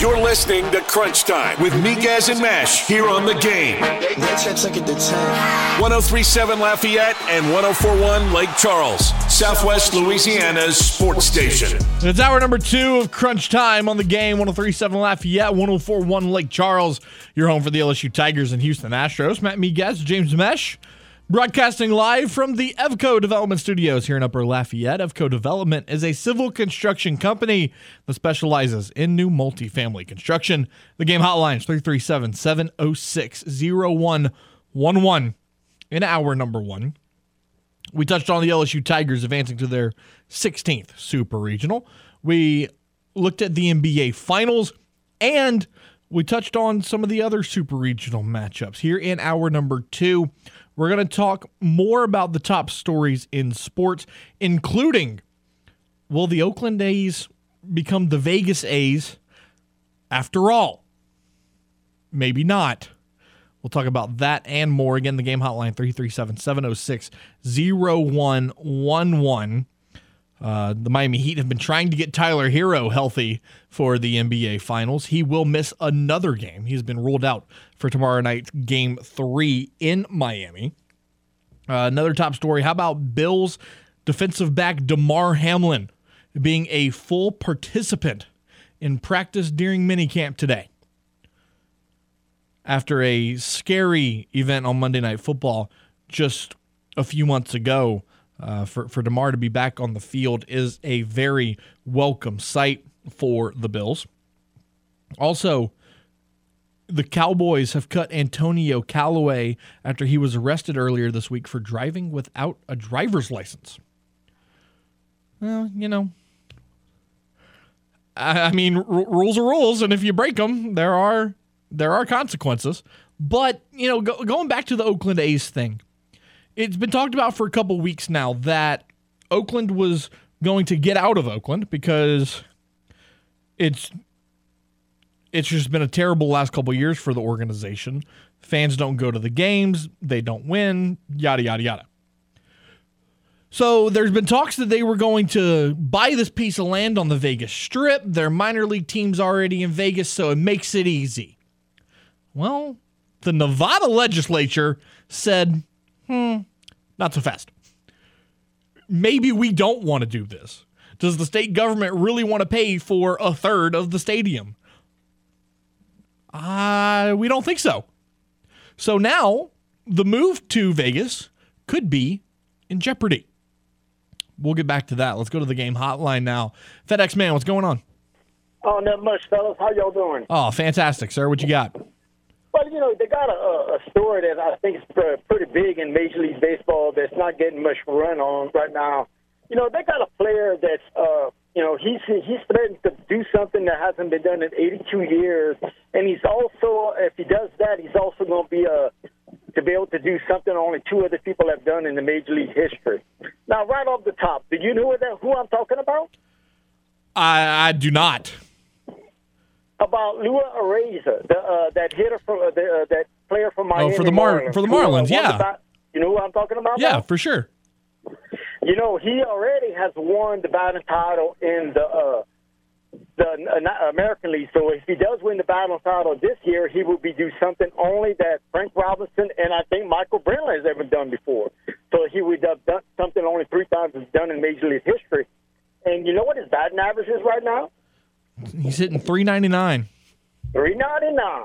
You're listening to Crunch Time with Miguez and Meche here on the game. 1037 Lafayette and 1041 Lake Charles, Southwest Louisiana's sports station. It's hour number two of Crunch Time on the game 1037 Lafayette, 1041 Lake Charles. Your home for the LSU Tigers and Houston Astros. Matt Miguez, James Meche. Broadcasting live from the Evco Development Studios here in Upper Lafayette. Evco Development is a civil construction company that specializes in new multifamily construction. The game hotline is 337 706 0111. In hour number one, we touched on the LSU Tigers advancing to their 16th Super Regional. We looked at the NBA Finals and we touched on some of the other Super Regional matchups. Here in hour number two, we're going to talk more about the top stories in sports, including will the Oakland A's become the Vegas A's after all? Maybe not. We'll talk about that and more. Again, the game hotline 337 706 0111. Uh, the Miami Heat have been trying to get Tyler Herro healthy for the NBA Finals. He will miss another game. He's been ruled out for tomorrow night's game three in Miami. Uh, another top story how about Bills defensive back Damar Hamlin being a full participant in practice during minicamp today? After a scary event on Monday Night Football just a few months ago, uh, for, for Damar to be back on the field is a very welcome sight for the Bills. Also, the Cowboys have cut Antonio Callaway after he was arrested earlier this week for driving without a driver's license. Well, you know, I, mean, r- rules are rules, and if you break them, there are there are consequences. But you know, go, going back to the Oakland A's thing, it's been talked about for a couple weeks now that Oakland was going to get out of Oakland because it's it's just been a terrible last couple years for the organization. Fans don't go to the games, they don't win, yada yada yada. So there's been talks that they were going to buy this piece of land on the Vegas Strip. Their minor league team's already in Vegas, so it makes it easy. Well, the Nevada legislature said, hmm, not so fast. Maybe we don't want to do this. Does the state government really want to pay for a third of the stadium? Uh, we don't think so. So now the move to Vegas could be in jeopardy. We'll get back to that. Let's go to the game hotline now. FedEx man, what's going on? Oh, not much, fellas. How y'all doing? Oh, fantastic, sir. What you got? Well, you know, they got a, a story that I think is pretty big in Major League Baseball that's not getting much run on right now. You know, they got a player that's, uh, you know, he's he's threatened to do something that hasn't been done in 82 years, and he's also, if he does that, he's also going to be uh, to be able to do something only two other people have done in the Major League history. Now, right off the top, do you know who I'm talking about? I, I do not. About Lua Arraez, the uh, that hitter from uh, the, uh, that player from Miami. Oh, for the Mar- Marlins, for the Marlins, yeah. ba- you know what I'm talking about? Yeah, now? for sure. You know, he already has won the batting title in the uh, the uh, American League. So if he does win the batting title this year, he will be do something only that Frank Robinson and I think Michael Brennan has ever done before. So he would have done something only three times as done in Major League history. And you know what his batting average is right now? He's hitting 399. Three ninety nine.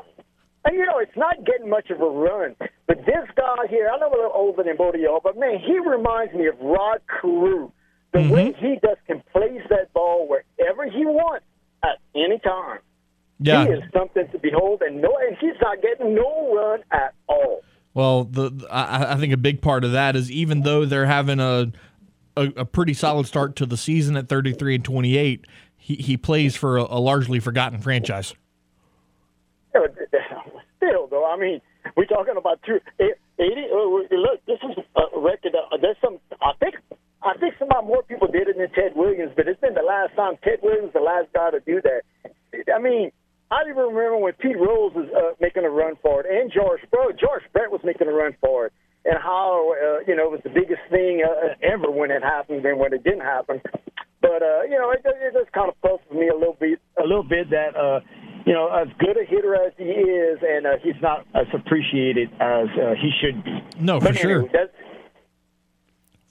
And you know, it's not getting much of a run. But this guy here, I know I'm a little older than both of y'all, but man, he reminds me of Rod Carew. The Mm-hmm. way he just can place that ball wherever he wants at any time. Yeah. He is something to behold, and no, and he's not getting no run at all. Well, the, the- I, I think a big part of that is even though they're having a, a a pretty solid start to the season at 33 and 28, he, he plays for a, a largely forgotten franchise. Still, though, I mean, we're talking about two eighty. Uh, look, this is a record. Uh, there's some. I think. I think somehow more people did it than Ted Williams, but it's been the last time Ted Williams, the last guy to do that. I mean, I even remember when Pete Rose was uh, making a run for it, and George, bro, George Brett was making a run for it, and how uh, you know it was the biggest thing uh, ever when it happened and when it didn't happen. But uh, you know, it, it just pulses me a little bit, a little bit that uh, you know, as good a hitter as he is, and uh, he's not as appreciated as uh, he should be. No, for But sure. anyway, that's,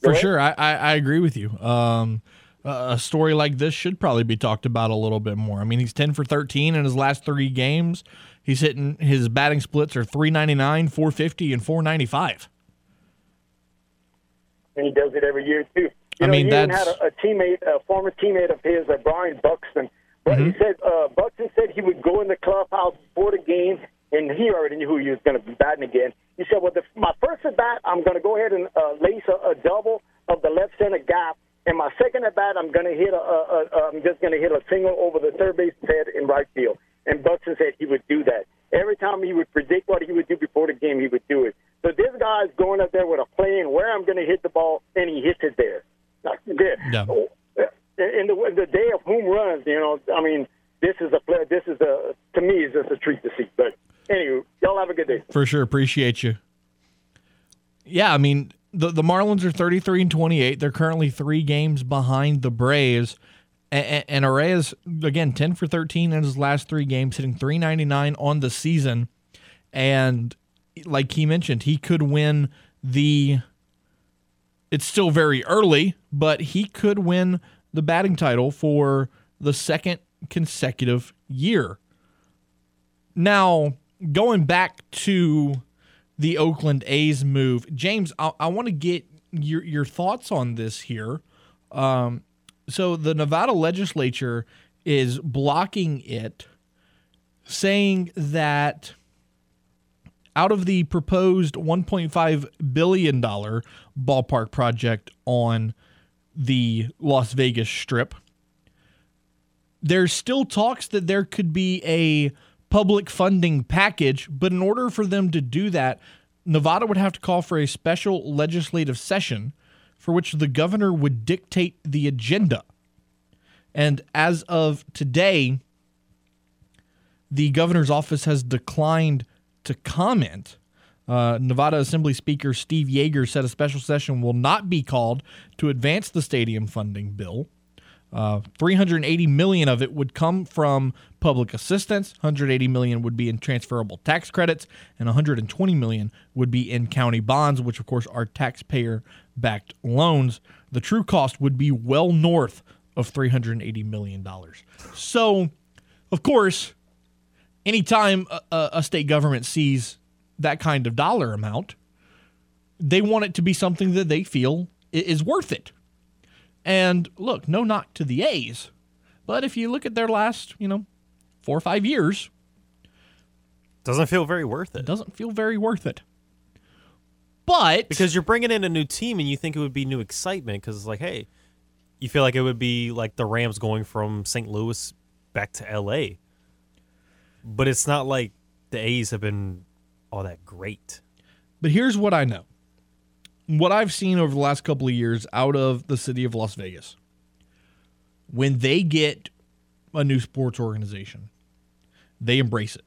For ahead. sure, I, I, I agree with you. Um, a a story like this should probably be talked about a little bit more. I mean, he's ten for thirteen in his last three games. He's hitting his batting splits are three ninety nine, four fifty, and four ninety five. and he does it every year too. You I know, mean, he even that's- had a, a teammate, a former teammate of his, uh, Byron Buxton. But Mm-hmm. he said uh, Buxton said he would go in the clubhouse before the game, and he already knew who he was going to be batting again. He said, "Well, the, my first at bat, I'm going to go ahead and uh, lace a, a double of the left center gap." And my second at bat, I'm going to hit a, a, a I'm just going to hit a single over the third base head in right field. And Buxton said he would do that. Every time he would predict what he would do before the game, he would do it. So this guy's going up there with a plan where I'm going to hit the ball, and he hits it there. Like, there. Yeah. Uh, in the in the day of home runs, you know, I mean, this is a play. This is a to me is just a treat to see. But anyway, y'all have a good day. For sure, appreciate you. Yeah, I mean the the Marlins are thirty three and twenty eight. They're currently three games behind the Braves, and, and Arraez again ten for thirteen in his last three games, hitting three ninety nine on the season, and like he mentioned, he could win the. It's still very early, but he could win the batting title for the second consecutive year. Now, going back to the Oakland A's move, James, I, I want to get your your thoughts on this here. Um, so the Nevada legislature is blocking it, saying that out of the proposed 1.5 billion dollar ballpark project on the Las Vegas Strip, there's still talks that there could be a public funding package, but in order for them to do that, Nevada would have to call for a special legislative session for which the governor would dictate the agenda. And as of today, the governor's office has declined to comment. Uh, Nevada Assembly Speaker Steve Yeager said a special session will not be called to advance the stadium funding bill. Uh, 380 million of it would come from public assistance. 180 million would be in transferable tax credits, and 120 million would be in county bonds, which of course are taxpayer-backed loans. The true cost would be well north of 380 million dollars. So, of course, anytime a, a, state government sees that kind of dollar amount, they want it to be something that they feel is worth it. And look, no knock to the A's, but if you look at their last, you know, four or five years, Doesn't feel very worth it it. doesn't feel very worth it. But Because you're bringing in a new team and you think it would be new excitement because it's like, hey, you feel like it would be like the Rams going from St. Louis back to LA. But it's not like the A's have been all that great. But here's what I know. What I've seen over the last couple of years out of the city of Las Vegas. When they get a new sports organization, they embrace it.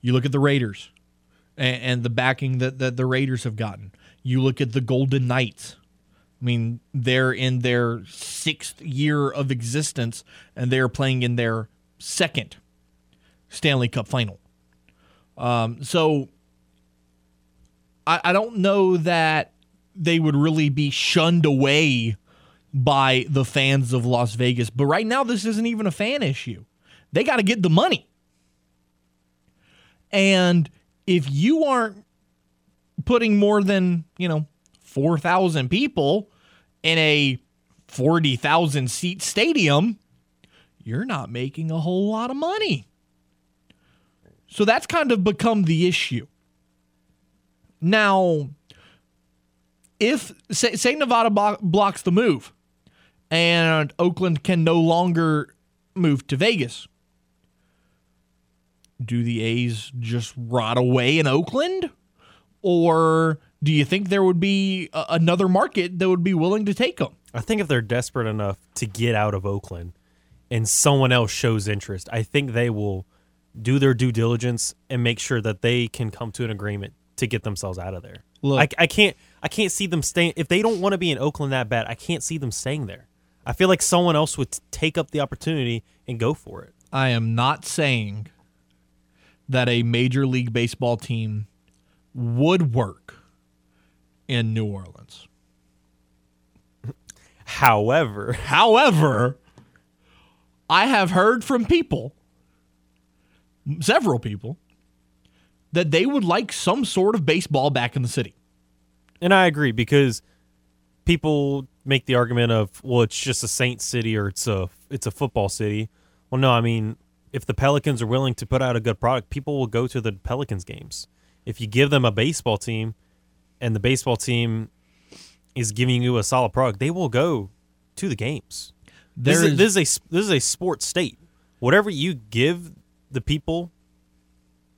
You look at the Raiders and, and the backing that, that the Raiders have gotten. You look at the Golden Knights. I mean, they're in their sixth year of existence and they're playing in their second Stanley Cup final. Um, so I, I don't know that they would really be shunned away by the fans of Las Vegas. But right now, this isn't even a fan issue. They got to get the money. And if you aren't putting more than, you know, 4,000 people in a 40,000 seat stadium, you're not making a whole lot of money. So that's kind of become the issue. Now, if say, say Nevada bo- blocks the move and Oakland can no longer move to Vegas, do the A's just rot away in Oakland? Or do you think there would be a- another market that would be willing to take them? I think if they're desperate enough to get out of Oakland and someone else shows interest, I think they will do their due diligence and make sure that they can come to an agreement to get themselves out of there. Look- I, I can't I can't see them staying if they don't want to be in Oakland that bad. I can't see them staying there. I feel like someone else would take up the opportunity and go for it. I am not saying that a Major League Baseball team would work in New Orleans. However, However, I have heard from people, several people, that they would like some sort of baseball back in the city. And I agree because people make the argument of, well, it's just a Saint city or it's a it's a football city. Well, no, I mean, if the Pelicans are willing to put out a good product, people will go to the Pelicans games. If you give them a baseball team and the baseball team is giving you a solid product, they will go to the games. This is- this is a this is a sports state. Whatever you give the people,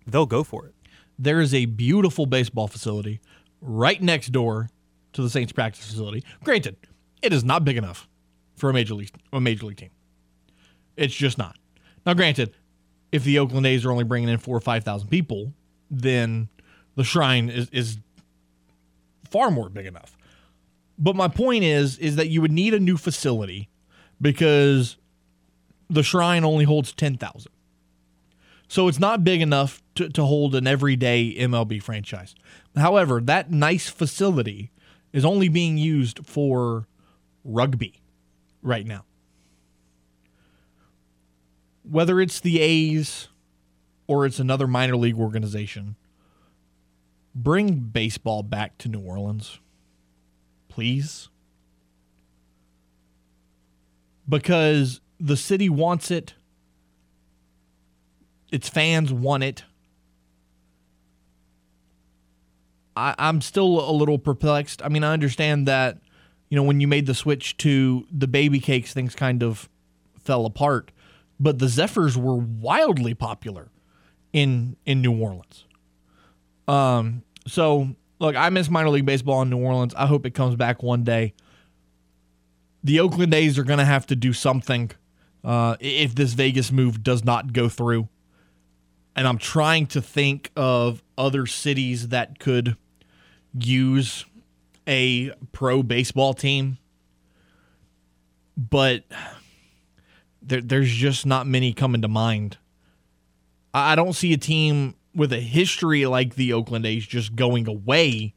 they'll go for it. There is a beautiful baseball facility right next door to the Saints practice facility. Granted, it is not big enough for a major league a major league team. It's just not. Now, granted, if the Oakland A's are only bringing in four or five thousand people, then the Shrine is is far more big enough. But my point is, is that you would need a new facility because the Shrine only holds ten thousand. So it's not big enough to, to hold an everyday MLB franchise. However, that nice facility is only being used for rugby right now. Whether it's the A's or it's another minor league organization, bring baseball back to New Orleans, please. Because the city wants it its fans want it. I, I'm still a little perplexed. I mean, I understand that, you know, when you made the switch to the baby cakes, things kind of fell apart. But the Zephyrs were wildly popular in in New Orleans. Um, so look, I miss minor league baseball in New Orleans. I hope it comes back one day. The Oakland A's are going to have to do something uh, if this Vegas move does not go through and I'm trying to think of other cities that could use a pro baseball team, but there, there's just not many coming to mind. I don't see a team with a history like the Oakland A's just going away,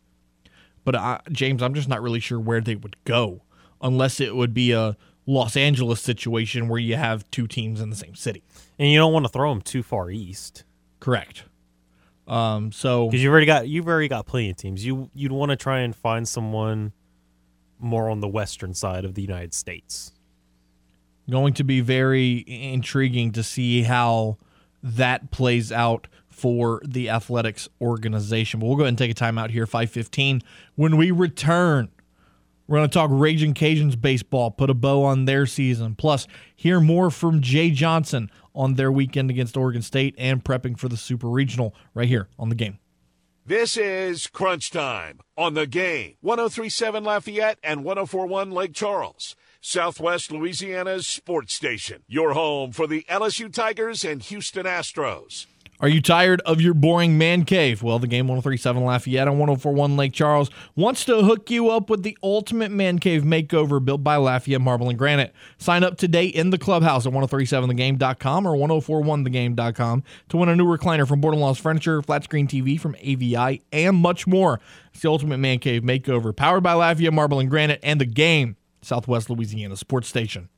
but I, James, I'm just not really sure where they would go unless it would be a Los Angeles situation where you have two teams in the same city. And you don't want to throw them too far east. Correct. Um, so because you've already got you've already got plenty of teams. You you'd want to try and find someone more on the western side of the United States. going to be very intriguing to see how that plays out for the athletics organization. But we'll go ahead and take a timeout here, 515. When we return, we're going to talk Raging Cajuns baseball, put a bow on their season. Plus, hear more from Jay Johnson on their weekend against Oregon State and prepping for the Super Regional right here on the game. This is Crunch Time on the game. 1037 Lafayette and 1041 Lake Charles. Southwest Louisiana's sports station. Your home for the LSU Tigers and Houston Astros. Are you tired of your boring man cave? Well, the game 1037 Lafayette and 1041 Lake Charles wants to hook you up with the ultimate man cave makeover built by Lafayette Marble and Granite. Sign up today in the clubhouse at 1037thegame.com or 1041thegame.com to win a new recliner from Borderlands Furniture, flat screen TV from AVI, and much more. It's the ultimate man cave makeover powered by Lafayette Marble and Granite and the game, Southwest Louisiana Sports Station.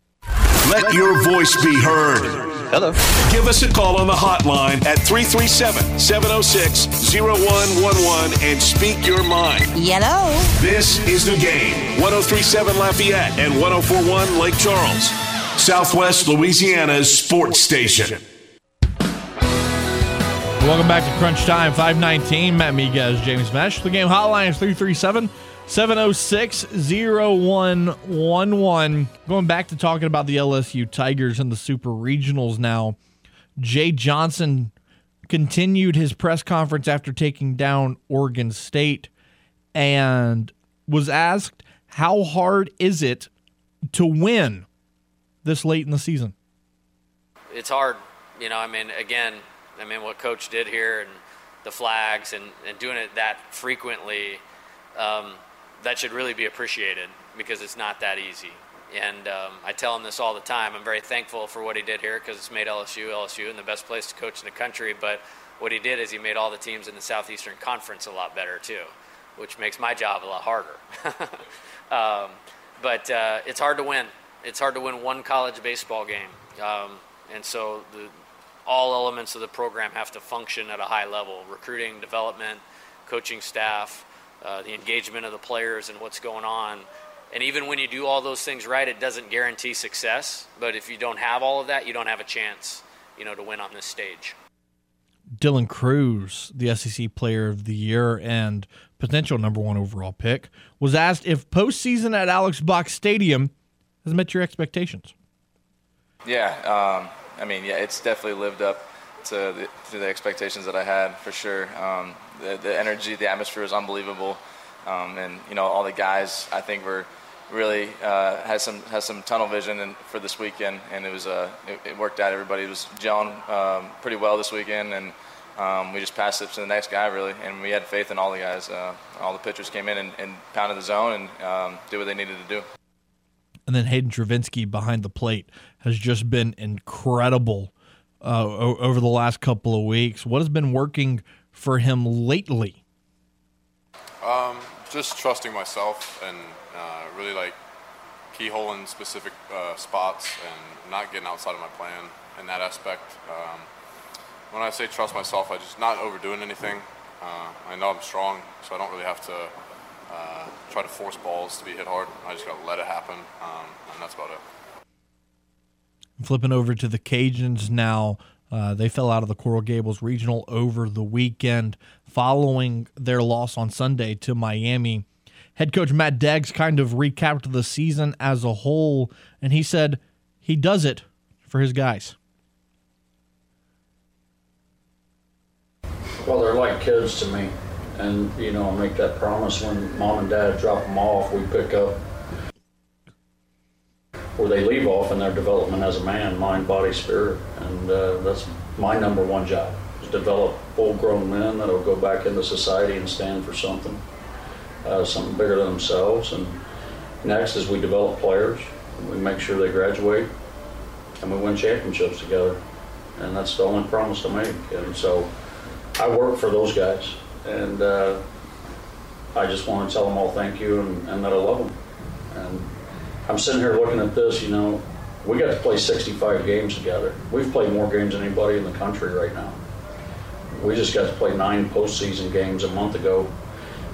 Let your voice be heard. Hello. Give us a call on the hotline at 337 706 0111 and speak your mind. Yellow. This is the game 1037 Lafayette and 1041 Lake Charles, Southwest Louisiana's sports station. Welcome back to Crunch Time 519. Matt Miguez, James Meche. The game hotline is 337 706 0111. Going back to talking about the LSU Tigers and the Super Regionals now. Jay Johnson continued his press conference after taking down Oregon State and was asked, How hard is it to win this late in the season? It's hard. You know, I mean, again, I mean, what Coach did here and the flags and, and doing it that frequently. Um, that should really be appreciated because it's not that easy. And um, I tell him this all the time. I'm very thankful for what he did here because it's made LSU LSU and the best place to coach in the country. But what he did is he made all the teams in the Southeastern Conference a lot better too, which makes my job a lot harder. um, but uh, it's hard to win. It's hard to win one college baseball game, um, and so the, all elements of the program have to function at a high level: recruiting, development, coaching staff uh, the engagement of the players and what's going on. And even when you do all those things right, it doesn't guarantee success. But if you don't have all of that, you don't have a chance, you know, to win on this stage. Dylan Crews, the SEC Player of the Year and potential number one overall pick, was asked if postseason at Alex Box Stadium has met your expectations. Yeah, um, I mean, yeah, it's definitely lived up to the, to the expectations that I had for sure. Um, the, the energy, the atmosphere was unbelievable, um, and you know all the guys I think were really uh, has some has some tunnel vision and, for this weekend, and it was uh, it, it worked out. Everybody was gelling um, pretty well this weekend, and um, we just passed it to the next guy really, and we had faith in all the guys. Uh, all the pitchers came in and, and pounded the zone and um, did what they needed to do. And then Hayden Travinski behind the plate has just been incredible uh, over the last couple of weeks. What has been working for him lately? Um, just trusting myself and uh, really like keyholing specific uh, spots and not getting outside of my plan in that aspect. Um, when I say trust myself, I just not overdoing anything. Uh, I know I'm strong, so I don't really have to uh, try to force balls to be hit hard. I just got to let it happen, um, and that's about it. Flipping over to the Cajuns now. Uh, they fell out of the Coral Gables Regional over the weekend following their loss on Sunday to Miami. Head coach Matt Deggs kind of recapped the season as a whole, and he said he does it for his guys. Well, they're like kids to me. And, you know, I make that promise when mom and dad drop them off, we pick up where they leave off in their development as a man, mind, body, spirit. And uh, that's my number one job, is develop full-grown men that'll go back into society and stand for something, uh, something bigger than themselves. And next is we develop players, we make sure they graduate, and we win championships together. And that's the only promise to make. And so I work for those guys. And uh, I just want to tell them all thank you and, and that I love them. And I'm sitting here looking at this, you know, we got to play 65 games together. We've played more games than anybody in the country right now. We just got to play nine postseason games a month ago.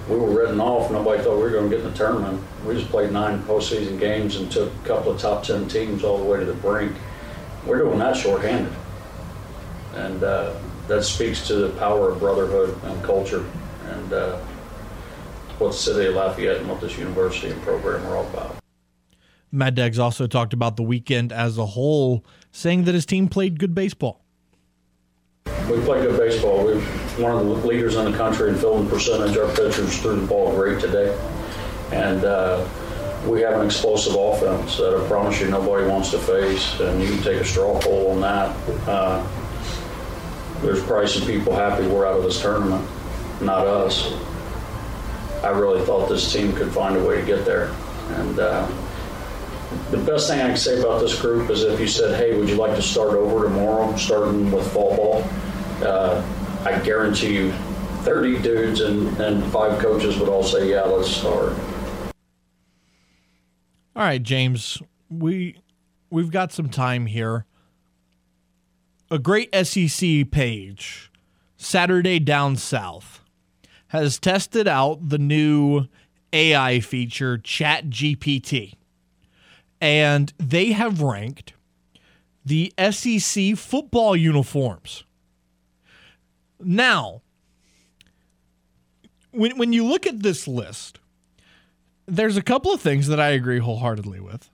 We were written off. Nobody thought we were going to get in the tournament. We just played nine postseason games and took a couple of top 10 teams all the way to the brink. We're doing that shorthanded. And uh, that speaks to the power of brotherhood and culture and uh, what the city of Lafayette and what this university and program are all about. Matt Deggs also talked about the weekend as a whole, saying that his team played good baseball. We played good baseball. We're one of the leaders in the country in fielding percentage. Our pitchers threw the ball great today. And uh, we have an explosive offense that I promise you nobody wants to face. And you can take a straw poll on that. Uh, there's probably some people happy we're out of this tournament, not us. I really thought this team could find a way to get there. And uh, the best thing I can say about this group is if you said, hey, would you like to start over tomorrow, starting with fall ball? Uh, I guarantee you 30 dudes and, and five coaches would all say, yeah, let's start. All right, James, we we've got some time here. a great SEC page, Saturday Down South, has tested out the new AI feature, Chat GPT. And they have ranked the SEC football uniforms. Now, when, when you look at this list, there's a couple of things that I agree wholeheartedly with.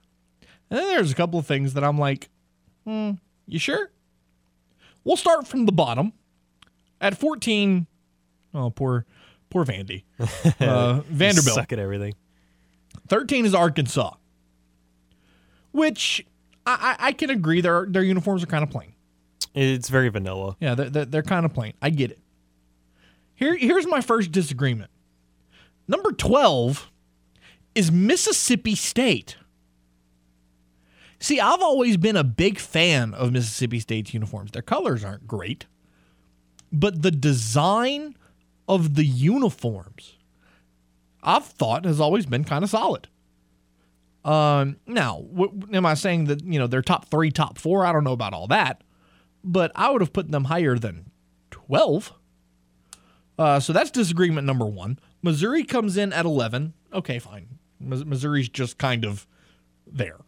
And then there's a couple of things that I'm like, hmm, you sure? We'll start from the bottom. At 14, oh, poor, poor Vandy. Uh, Vanderbilt. Suck at everything. 13 is Arkansas, which I, I, can agree their their uniforms are kind of plain. It's very vanilla. Yeah, they're, they're, they're kind of plain. I get it. Here, here's my first disagreement. Number 12 is Mississippi State. See, I've always been a big fan of Mississippi State's uniforms. Their colors aren't great, but the design of the uniforms I've thought has always been kind of solid. Um, now, w- am I saying that you know they're top three, top four? I don't know about all that, but I would have put them higher than twelve. Uh, so that's disagreement number one. Missouri comes in at eleven. Okay, fine. Mis- Missouri's just kind of there.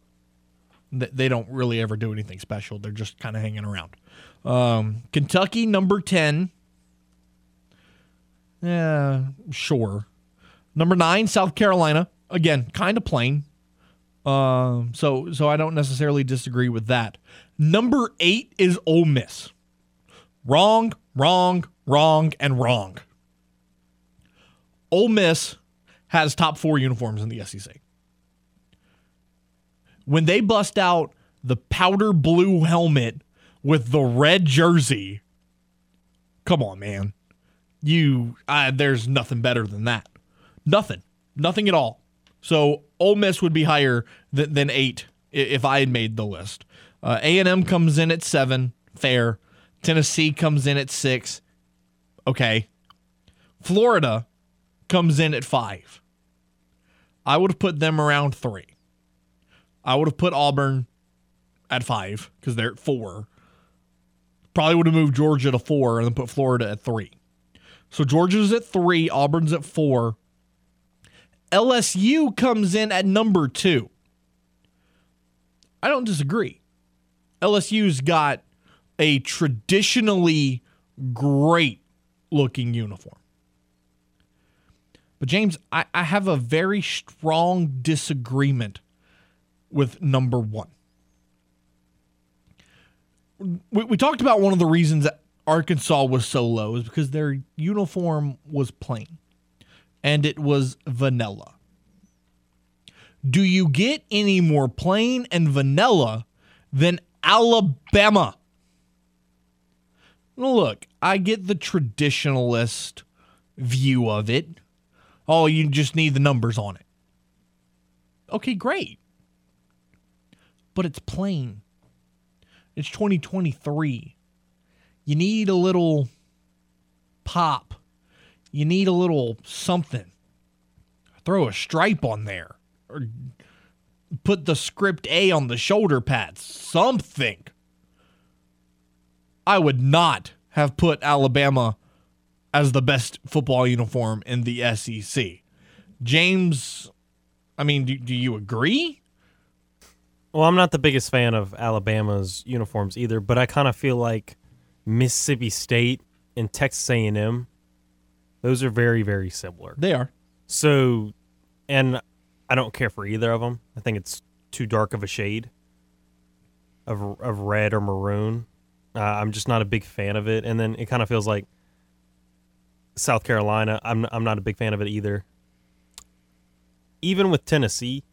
Th- They don't really ever do anything special. They're just kind of hanging around. Um, Kentucky number ten. Yeah, sure. Number nine, South Carolina. Again, kind of plain. Um, so so I don't necessarily disagree with that. Number eight is Ole Miss. Wrong, wrong, wrong, and wrong. Ole Miss has top four uniforms in the SEC. When they bust out the powder blue helmet with the red jersey, come on, man. You, uh, there's nothing better than that. Nothing, nothing at all. So Ole Miss would be higher than, eight if I had made the list. Uh, A&M comes in at seven, fair. Tennessee comes in at six, okay. Florida comes in at five. I would have put them around three. I would have put Auburn at five because they're at four. Probably would have moved Georgia to four and then put Florida at three. So Georgia's at three, Auburn's at four. LSU comes in at number two. I don't disagree. LSU's got a traditionally great looking uniform. But James, I, I have a very strong disagreement with number one. We, we talked about one of the reasons that Arkansas was so low is because their uniform was plain and it was vanilla. Do you get any more plain and vanilla than Alabama? Look, I get the traditionalist view of it. Oh, you just need the numbers on it. Okay, great. But it's plain. It's 2023. You need a little pop. You need a little something. Throw a stripe on there or put the script A on the shoulder pads. Something. I would not have put Alabama as the best football uniform in the SEC. James, I mean, do, do you agree? Well, I'm not the biggest fan of Alabama's uniforms either, but I kind of feel like Mississippi State and Texas A&M, those are very, very similar. They are. So, and I don't care for either of them. I think it's too dark of a shade of of red or maroon. Uh, I'm just not a big fan of it. And then it kind of feels like South Carolina. I'm I'm not a big fan of it either. Even with Tennessee,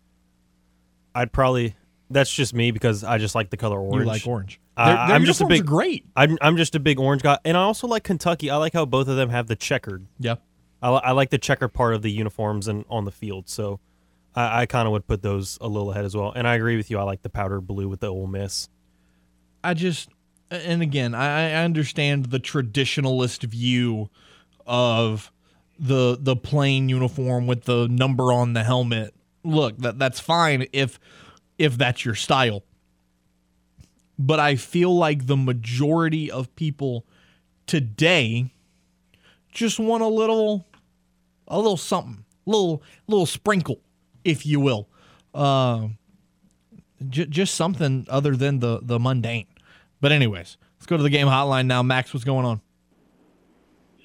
I'd probably. That's just me because I just like the color orange. You like orange. Uh, Their- their I'm just a big great. I'm I'm just a big orange guy, and I also like Kentucky. I like how both of them have the checkered. Yeah. I, I like the checkered part of the uniforms and on the field. So I, I kind of would put those a little ahead as well. And I agree with you. I like the powder blue with the Ole Miss. I just, and again, I, I understand the traditionalist view of the the plain uniform with the number on the helmet. Look, that that's fine if if that's your style. but I feel like the majority of people today just want a little a little something, little little sprinkle, if you will. Uh, j- just something other than the the mundane. But anyways, let's go to the game hotline now. Max, what's going on?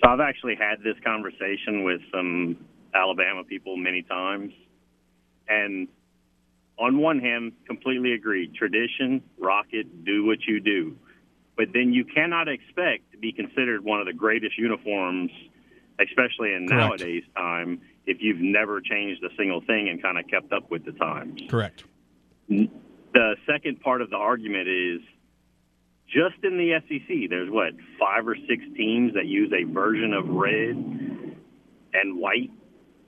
So I've actually had this conversation with some Alabama people many times, and on one hand, completely agree. Tradition, rocket, do what you do. But then you cannot expect to be considered one of the greatest uniforms, especially in Correct. nowadays time, if you've never changed a single thing and kind of kept up with the times. Correct. The second part of the argument is just in the SEC, there's what, five or six teams that use a version of red and white.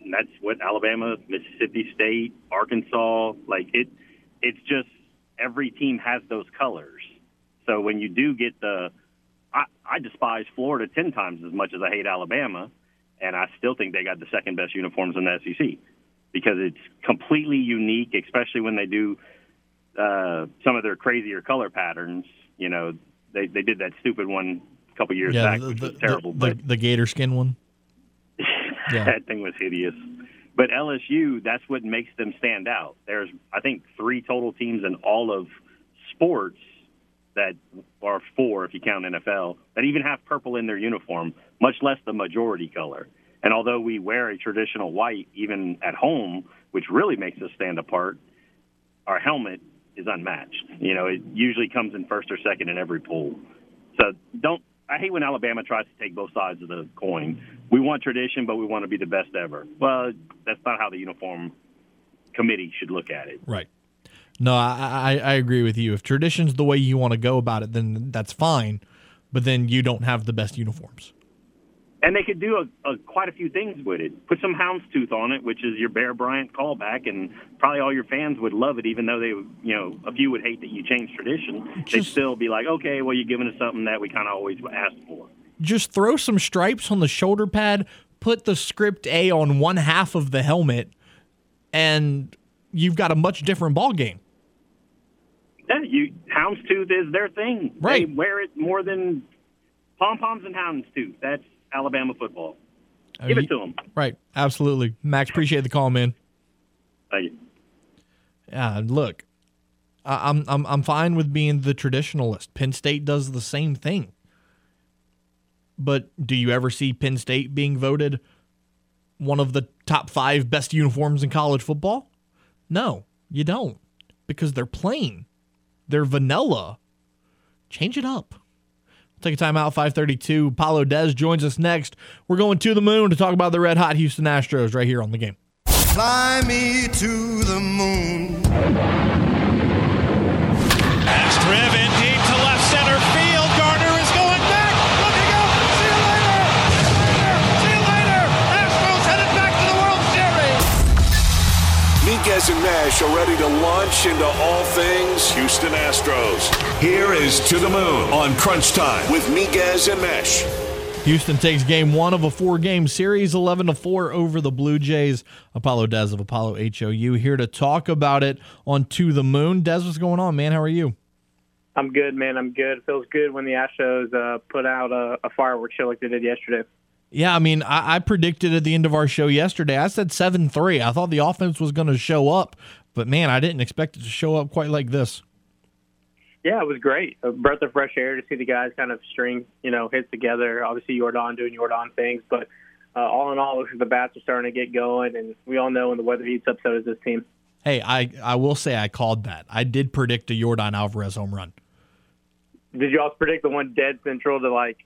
And that's what Alabama, Mississippi State, Arkansas, like it, it's just every team has those colors. So when you do get the, I, I despise Florida 10 times as much as I hate Alabama. And I still think they got the second best uniforms in the SEC because it's completely unique, especially when they do uh, some of their crazier color patterns. You know, they they did that stupid one a couple years yeah, back, the, which the, terrible. the, but the gator skin one. Yeah. that thing was hideous. But LSU, that's what makes them stand out. There's, I think, three total teams in all of sports that are four, if you count NFL, that even have purple in their uniform, much less the majority color. And although we wear a traditional white even at home, which really makes us stand apart, our helmet is unmatched. You know, it usually comes in first or second in every pool. So don't. I hate when Alabama tries to take both sides of the coin. We want tradition, but we want to be the best ever. Well, that's not how the uniform committee should look at it. Right. No, I, I I agree with you. If tradition's the way you want to go about it, then that's fine. But then you don't have the best uniforms. And they could do a, a, quite a few things with it. Put some houndstooth on it, which is your Bear Bryant callback, and probably all your fans would love it. Even though they, would, you know, a few would hate that you changed tradition, they'd still be like, okay, well, you're giving us something that we kind of always asked for. Just throw some stripes on the shoulder pad. Put the script A on one half of the helmet, and you've got a much different ball game. Yeah, you houndstooth is their thing. Right. They wear it more than pom poms and houndstooth. That's Alabama football. Give it to them. Right. Absolutely. Max, appreciate the call, man. Thank you. Yeah, look, I- I'm I'm I'm fine with being the traditionalist. Penn State does the same thing. But do you ever see Penn State being voted one of the top five best uniforms in college football? No, you don't. Because they're plain. They're vanilla. Change it up. Take a time out, 532. Apollo Des joins us next. We're going to the moon to talk about the red hot Houston Astros right here on the game. Fly me to the moon. That's driven deep to left center field. Miguez and Nash are ready to launch into all things Houston Astros. Here is To the Moon on Crunch Time with Miguez and Meche. Houston takes game one of a four game series, 11 to 4 over the Blue Jays. Apollo Des of Apollo HOU here to talk about it on To the Moon. Des, what's going on, man? How are you? I'm good, man. I'm good. It feels good when the Astros uh, put out a, a fireworks show like they did yesterday. Yeah, I mean, I, I predicted at the end of our show yesterday, I said 7 3. I thought the offense was going to show up, but man, I didn't expect it to show up quite like this. Yeah, it was great. A breath of fresh air to see the guys kind of string, you know, hits together. Obviously, Yordan doing Yordan things, but uh, all in all, it looks like the bats are starting to get going, and we all know when the weather heats up, so does this team. Hey, I, I will say I called that. I did predict a Yordan Alvarez home run. Did you also predict the one dead central to like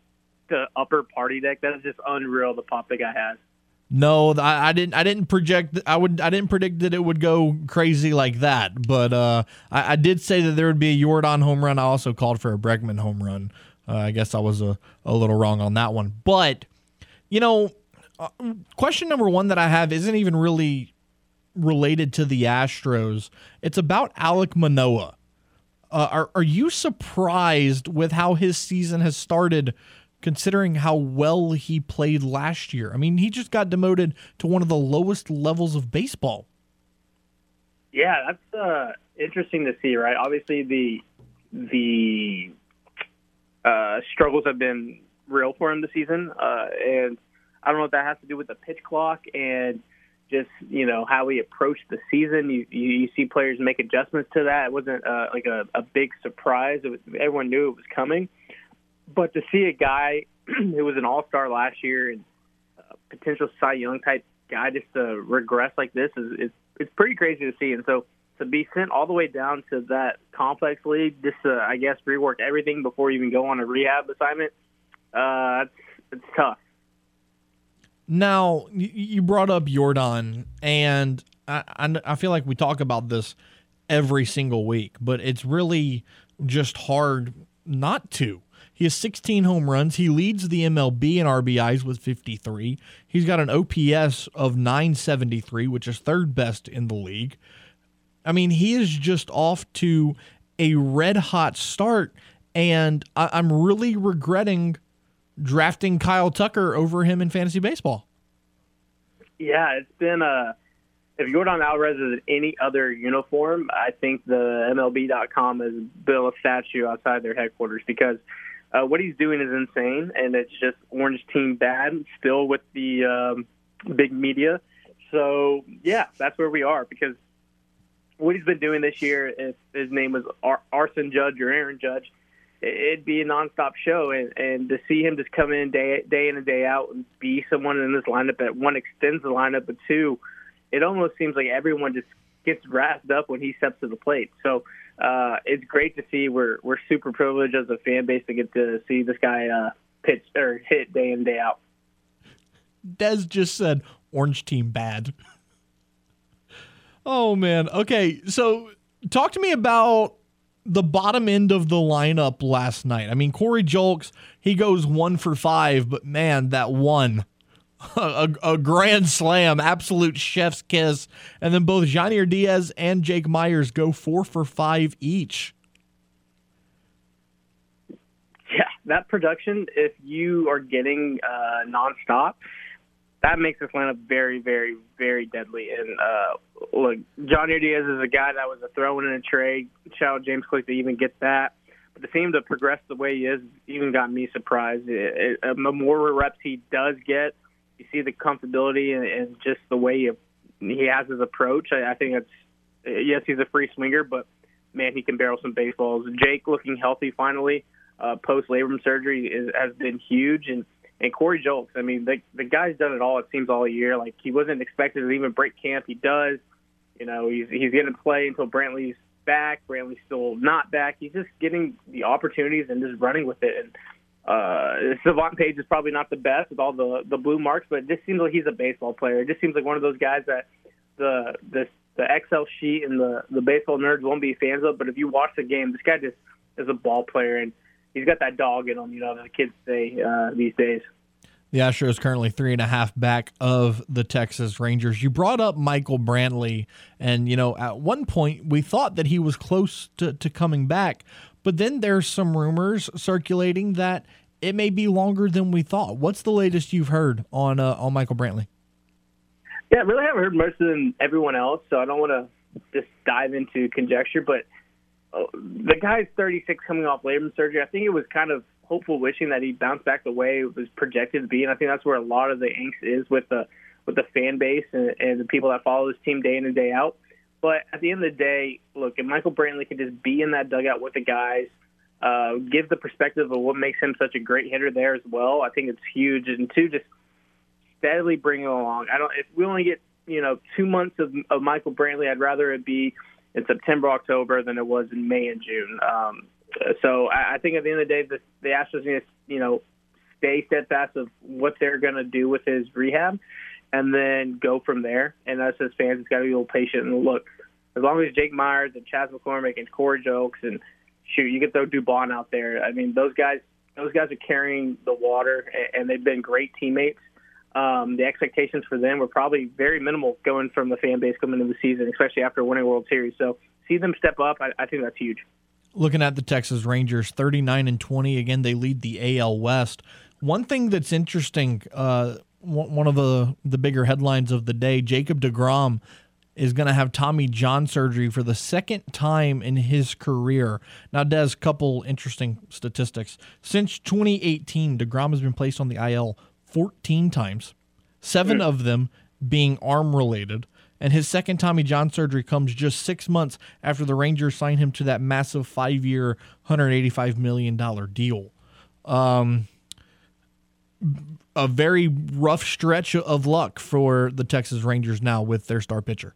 the upper party deck? That is just unreal. The pop the guy has. No, I, I didn't. I didn't project. I would. I didn't predict that it would go crazy like that. But uh, I, I did say that there would be a Yordan home run. I also called for a Bregman home run. Uh, I guess I was a, a little wrong on that one. But you know, uh, question number one that I have isn't even really related to the Astros. It's about Alek Manoah. Uh, are are you surprised with how his season has started? Considering how well he played last year. I mean, he just got demoted to one of the lowest levels of baseball. Yeah, that's uh, interesting to see, right? Obviously, the the uh, struggles have been real for him this season, uh, and I don't know if that has to do with the pitch clock and just you know how he approached the season. You you, you see players make adjustments to that. It wasn't uh, like a, a big surprise. It was, everyone knew it was coming, but to see a guy who was an All Star last year and a potential Cy Young type guy just to regress like this is, is it's pretty crazy to see. And so to be sent all the way down to that complex league, just to I guess rework everything before you even go on a rehab assignment, uh, it's it's tough. Now, you brought up Yordan, and I, I, I feel like we talk about this every single week, but it's really just hard not to. He has 16 home runs. He leads the MLB in RBIs with 53. He's got an OPS of 973, which is third best in the league. I mean, he is just off to a red hot start, and I- I'm really regretting drafting Kyle Tucker over him in fantasy baseball. Yeah, it's been a. If Yordan Alvarez is in any other uniform, I think the MLB.com has built a statue outside their headquarters because uh, what he's doing is insane, and it's just Orange Team bad still with the um, big media. So yeah, that's where we are because what he's been doing this year, if his name was Ar- Arson Judge or Aaron Judge, it'd be a nonstop show. And, and to see him just come in day day in and day out and be someone in this lineup that one extends the lineup, but two, it almost seems like everyone just gets wrapped up when he steps to the plate. So uh, it's great to see. We're we're super privileged as a fan base to get to see this guy uh, pitch or hit day in day out. Des just said orange team bad. oh man. Okay, so talk to me about the bottom end of the lineup last night. I mean, Corey Julks, he goes one for five, but man, that one. A, a grand slam, absolute chef's kiss. And then both Yainer Diaz and Jake Meyers go four for five each. Yeah, that production, if you are getting uh, nonstop, that makes this lineup very, very, very deadly. And uh, look, Johnny Diaz is a guy that was a throw in a trade. Shout out James Click to even get that. But to see him to progress the way he is even got me surprised. It, it, the more reps he does get, you see the comfortability and, and just the way he, he has his approach. I, I think it's yes, he's a free swinger, but man, he can barrel some baseballs. Jake looking healthy finally uh, post labrum surgery is, has been huge, and and Corey Julks. I mean, the the guy's done it all. It seems all year. Like he wasn't expected to even break camp. He does. You know, he's he's going to play until Brantley's back. Brantley's still not back. He's just getting the opportunities and just running with it. And uh, Savant Page is probably not the best with all the the blue marks, but it just seems like he's a baseball player. It just seems like one of those guys that the the the Excel sheet and the the baseball nerds won't be fans of. But if you watch the game, this guy just is a ball player and he's got that dog in him. You know, the kids say uh, these days. The Astros currently three and a half back of the Texas Rangers. You brought up Michael Brantley, and you know at one point we thought that he was close to, to coming back, but then there's some rumors circulating that it may be longer than we thought. What's the latest you've heard on uh, on Michael Brantley? Yeah, I really haven't heard much than everyone else, so I don't want to just dive into conjecture. But uh, the guy's 36 coming off labrum surgery. I think it was kind of hopeful wishing that he bounced back the way it was projected to be, and I think that's where a lot of the angst is with the with the fan base and, and the people that follow this team day in and day out. But at the end of the day, look, if Michael Brantley can just be in that dugout with the guys, uh, give the perspective of what makes him such a great hitter there as well, I think it's huge. And two, just steadily bring it along. I don't. If we only get you know two months of, of Michael Brantley, I'd rather it be in September, October than it was in May and June. Um, so I, I think at the end of the day, the, the Astros need to you know stay steadfast of what they're going to do with his rehab, and then go from there. And us as fans, it's got to be a little patient and look. As long as Jake Meyers and Chas McCormick and Corey Julks and shoot, you could throw Dubon out there. I mean, those guys, those guys are carrying the water, and they've been great teammates um, the expectations for them were probably very minimal going from the fan base coming into the season, especially after winning World Series. So see them step up, I, I think that's huge. Looking at the Texas Rangers, 39 and 20. Again, they lead the AL West. One thing that's interesting, uh, one of the, the bigger headlines of the day, Jacob DeGrom is going to have Tommy John surgery for the second time in his career. Now, Des, couple interesting statistics. Since 2018, DeGrom has been placed on the IL 14 times, seven of them being arm related. And his second Tommy John surgery comes just six months after the Rangers signed him to that massive five year, $185 million deal. Um, a very rough stretch of luck for the Texas Rangers now with their star pitcher.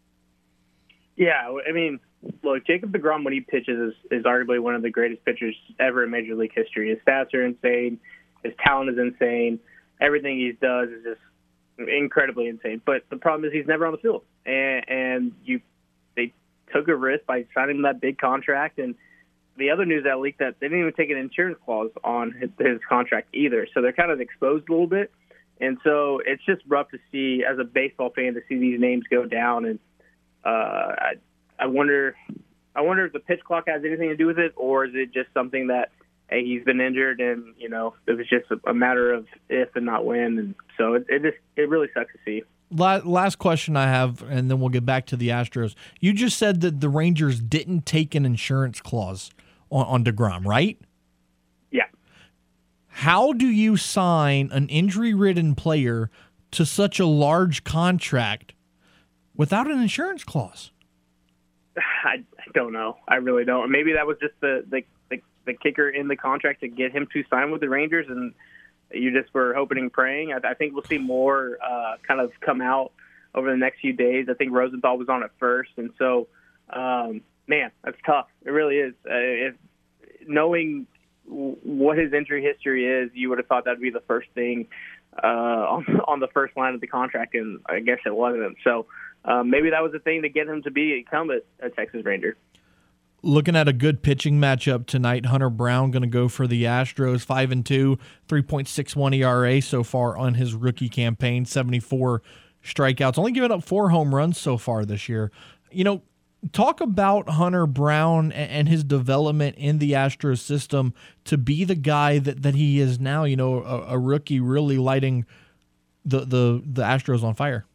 Yeah, I mean, look, Jacob DeGrom when he pitches is, is arguably one of the greatest pitchers ever in Major League history. His stats are insane. His talent is insane. Everything he does is just incredibly insane. But the problem is he's never on the field, and, and you they took a risk by signing that big contract. And the other news that leaked that they didn't even take an insurance clause on his, his contract either, so they're kind of exposed a little bit. And so it's just rough to see as a baseball fan to see these names go down and uh, I, I wonder, I wonder if the pitch clock has anything to do with it, or is it just something that hey, he's been injured and you know it was just a, a matter of if and not when, and so it, it just it really sucks to see. Last question I have, and then we'll get back to the Astros. You just said that the Rangers didn't take an insurance clause on, on DeGrom, right? Yeah. How do you sign an injury ridden player to such a large contract without an insurance clause? I, don't know. I really don't. Maybe that was just the, the the the kicker in the contract to get him to sign with the Rangers, and you just were hoping and praying. I, I think we'll see more uh, kind of come out over the next few days. I think Rosenthal was on it first, and so um, man, that's tough. It really is. Uh, if knowing what his injury history is, you would have thought that'd be the first thing uh, on, on the first line of the contract, and I guess it wasn't. So um, maybe that was the thing to get him to become a, a Texas Ranger. Looking at a good pitching matchup tonight, Hunter Brown going to go for the Astros, five and two, three point six one ERA so far on his rookie campaign, seventy four strikeouts, only given up four home runs so far this year. You know, talk about Hunter Brown and his development in the Astros system to be the guy that, that he is now. You know, a, a rookie really lighting the the the Astros on fire.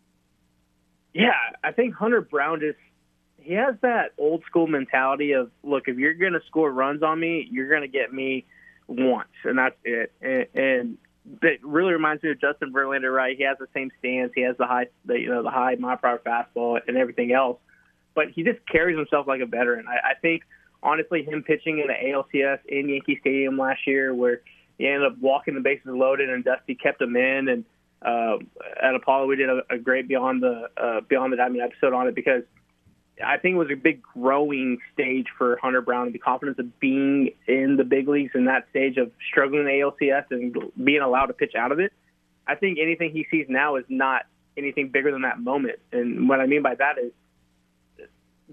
Yeah, I think Hunter Brown just he has that old school mentality of look, if you're going to score runs on me, you're going to get me once, and that's it. And, and that really reminds me of Justin Verlander, right? He has the same stance, he has the high, the, you know, the high my power fastball and everything else, but he just carries himself like a veteran. I, I think honestly, him pitching in the ALCS in Yankee Stadium last year, where he ended up walking the bases loaded and Dusty kept him in, and uh, at Apollo we did a, a great beyond the uh, beyond the diamond episode on it because I think it was a big growing stage for Hunter Brown and the confidence of being in the big leagues in that stage of struggling in the ALCS and being allowed to pitch out of it. I think anything he sees now is not anything bigger than that moment. And what I mean by that is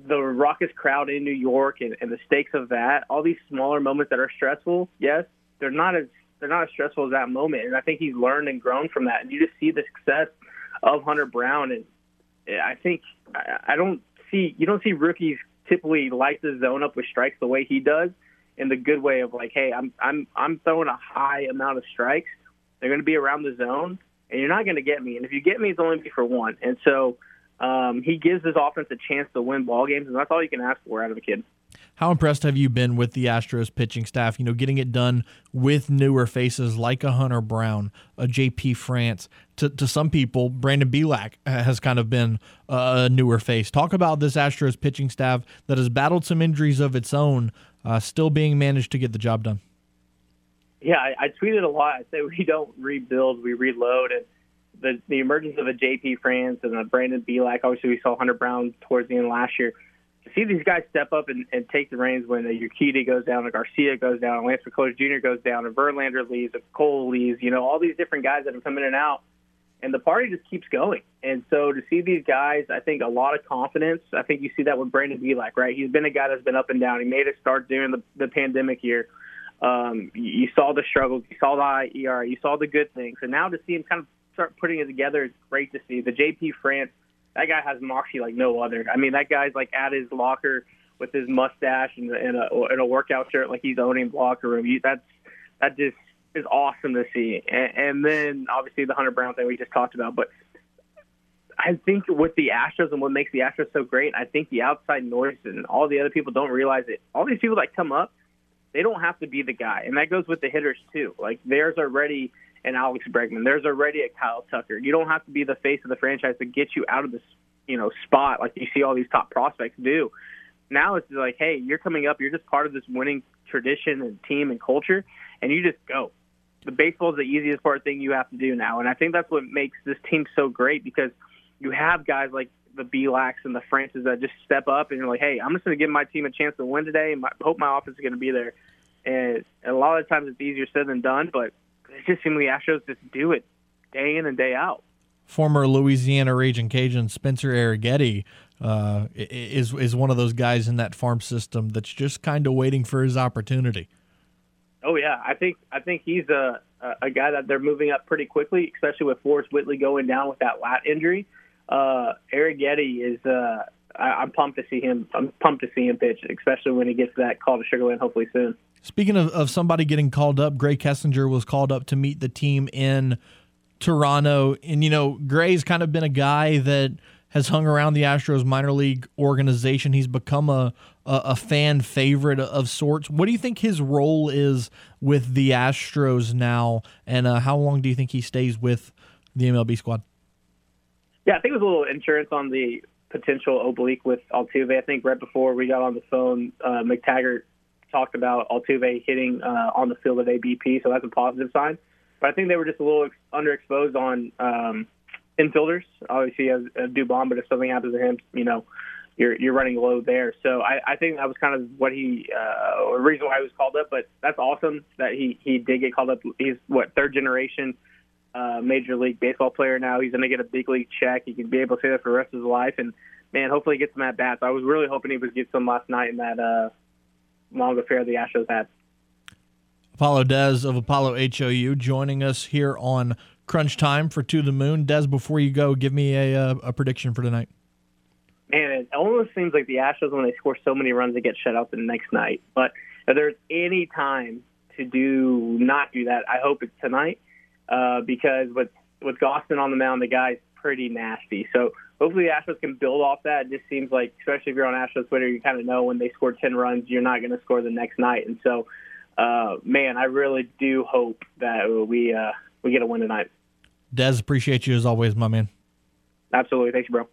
the raucous crowd in New York and, and the stakes of that, all these smaller moments that are stressful, yes, they're not as they're not as stressful as that moment. And I think he's learned and grown from that. And you just see the success of Hunter Brown and I think I, don't see you don't see rookies typically light the zone up with strikes the way he does in the good way of like, hey, I'm I'm I'm throwing a high amount of strikes. They're going to be around the zone, and you're not going to get me. And if you get me, it's only be for one. And so um, he gives his offense a chance to win ball games, and that's all you can ask for out of a kid. How impressed have you been with the Astros pitching staff? You know, getting it done with newer faces like a Hunter Brown, a JP France. To, to some people, Brandon Bielak has kind of been a newer face. Talk about this Astros pitching staff that has battled some injuries of its own, uh, still being managed to get the job done. Yeah, I, I tweeted a lot. I say we don't rebuild, we reload. And the the emergence of a JP France and a Brandon Bielak. Obviously, we saw Hunter Brown towards the end last year. See these guys step up and, and take the reins when a Urquidy goes down, a Garcia goes down, a Lance McCullers Jr. goes down, a Verlander leaves, a Cole leaves. You know, all these different guys that have come in and out, and the party just keeps going. And so to see these guys, I think a lot of confidence. I think you see that with Brandon Bielak, right? He's been a guy that's been up and down. He made a start during the, the pandemic year. Um, you, saw the struggles, you saw the high ER, you saw the good things, and now to see him kind of start putting it together is great to see. The JP France, that guy has moxie like no other. I mean, that guy's like at his locker with his mustache and, and, a, and a workout shirt, like he's owning the locker room. That's that just is awesome to see. And, and then obviously the Hunter Brown thing we just talked about, but I think with the Astros and what makes the Astros so great, I think the outside noise and all the other people don't realize it. All these people that come up, they don't have to be the guy, and that goes with the hitters too. Like there's already an Alex Bregman, there's already a Kyle Tucker. You don't have to be the face of the franchise to get you out of this, you know, spot like you see all these top prospects do. Now it's like, hey, you're coming up, you're just part of this winning tradition and team and culture, and you just go. The baseball is the easiest part thing you have to do now, and I think that's what makes this team so great because you have guys like the Bielaks and the Francis that just step up and you're like, hey, I'm just going to give my team a chance to win today. And I hope my offense is going to be there. And, and a lot of times it's easier said than done, but it just seems the Astros just do it day in and day out. Former Louisiana Raging Cajun Spencer Arrighetti uh, is is one of those guys in that farm system that's just kind of waiting for his opportunity. Oh yeah, I think I think he's a a guy that they're moving up pretty quickly, especially with Forrest Whitley going down with that lat injury uh, Arrighetti is. Uh, I, am pumped to see him. I'm pumped to see him pitch, especially when he gets that call to Sugarland hopefully soon. Speaking of, of somebody getting called up, Grae Kessinger was called up to meet the team in Toronto, and you know Grae's kind of been a guy that has hung around the Astros minor league organization. He's become a, a, a fan favorite of sorts. What do you think his role is with the Astros now, and uh, how long do you think he stays with the MLB squad? Yeah, I think it was a little insurance on the potential oblique with Altuve. I think right before we got on the phone, uh, McTaggart talked about Altuve hitting uh, on the field of ABP, so that's a positive sign. But I think they were just a little underexposed on um, infielders. Obviously, as uh, Dubon, but if something happens to him, you know, you're you're running low there. So I, I think that was kind of what he, uh, a reason why he was called up. But that's awesome that he he did get called up. He's what third generation uh, Major League Baseball player now. He's going to get a big league check. He can be able to say that for the rest of his life. And man, hopefully he gets some at bats. I was really hoping he would get some last night in that uh, long affair the Astros had. Apollo Des of Apollo HOU joining us here on Crunch Time for To the Moon. Des, before you go, give me a, a, uh, a prediction for tonight. Man, it almost seems like the Astros, when they score so many runs, they get shut out the next night. But if there's any time to do not do that, I hope it's tonight uh, because with with Gausman on the mound, the guy's pretty nasty. So hopefully the Astros can build off that. It just seems like, especially if you're on Astros Twitter, you kind of know when they score 10 runs, you're not going to score the next night. And so, uh, man, I really do hope that we uh, we get a win tonight. Des, appreciate you as always, my man. Absolutely. Thanks, bro.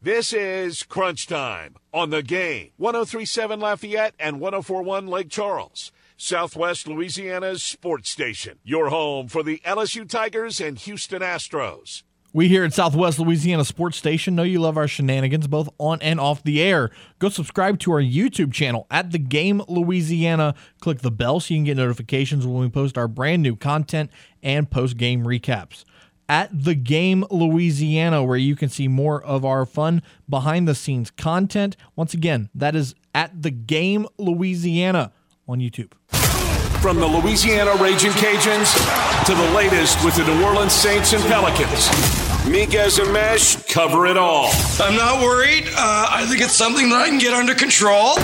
This is Crunch Time on the game. 1037 Lafayette and 1041 Lake Charles. Southwest Louisiana's sports station. Your home for the LSU Tigers and Houston Astros. We here at Southwest Louisiana Sports Station know you love our shenanigans both on and off the air. Go subscribe to our YouTube channel at The Game Louisiana. Click the bell so you can get notifications when we post our brand new content and post game recaps. At The Game Louisiana, where you can see more of our fun behind the scenes content. Once again, that is at The Game Louisiana on YouTube. From the Louisiana Raging Cajuns to the latest with the New Orleans Saints and Pelicans. Miguez and Meche cover it all. I'm not worried. Uh, I think it's something that I can get under control.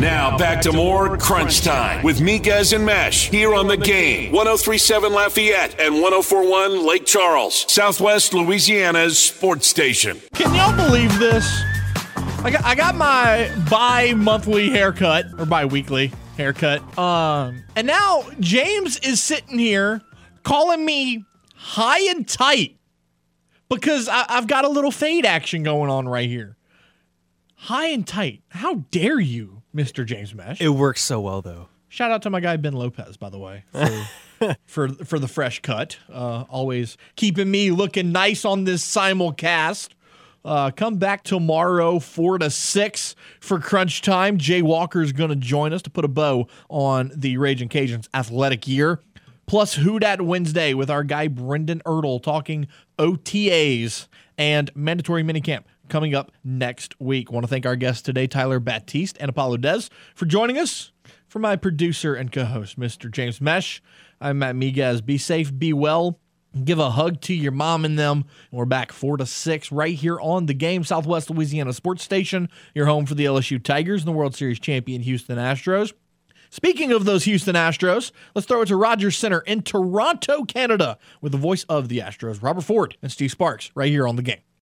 Now back to more Crunch Time with Miguez and Mesh here on the game. 1037 Lafayette and 1041 Lake Charles, Southwest Louisiana's sports station. Can y'all believe this? I got, I got my bi monthly haircut or bi weekly haircut. Um, and now James is sitting here calling me high and tight because I, I've got a little fade action going on right here. High and tight. How dare you, Mr. James Meche? It works so well though. Shout out to my guy Ben Lopez, by the way, for for, for the fresh cut. Uh, always keeping me looking nice on this simulcast. Uh, come back tomorrow, 4 to 6 for crunch time. Jay Walker is going to join us to put a bow on the Raging Cajuns athletic year. Plus, Who Dat Wednesday with our guy Brendan Ertle talking OTAs and mandatory minicamp coming up next week. Want to thank our guests today, Tyler Batiste and Apollo Des, for joining us. For my producer and co host, Mr. James Meche, I'm Matt Miguez. Be safe, be well give a hug to your mom and them. We're back four to six right here on the game, Southwest Louisiana Sports Station, your home for the LSU Tigers and the World Series champion Houston Astros. Speaking of those Houston Astros, let's throw it to Rogers Center in Toronto, Canada, with the voice of the Astros, Robert Ford and Steve Sparks, right here on the game.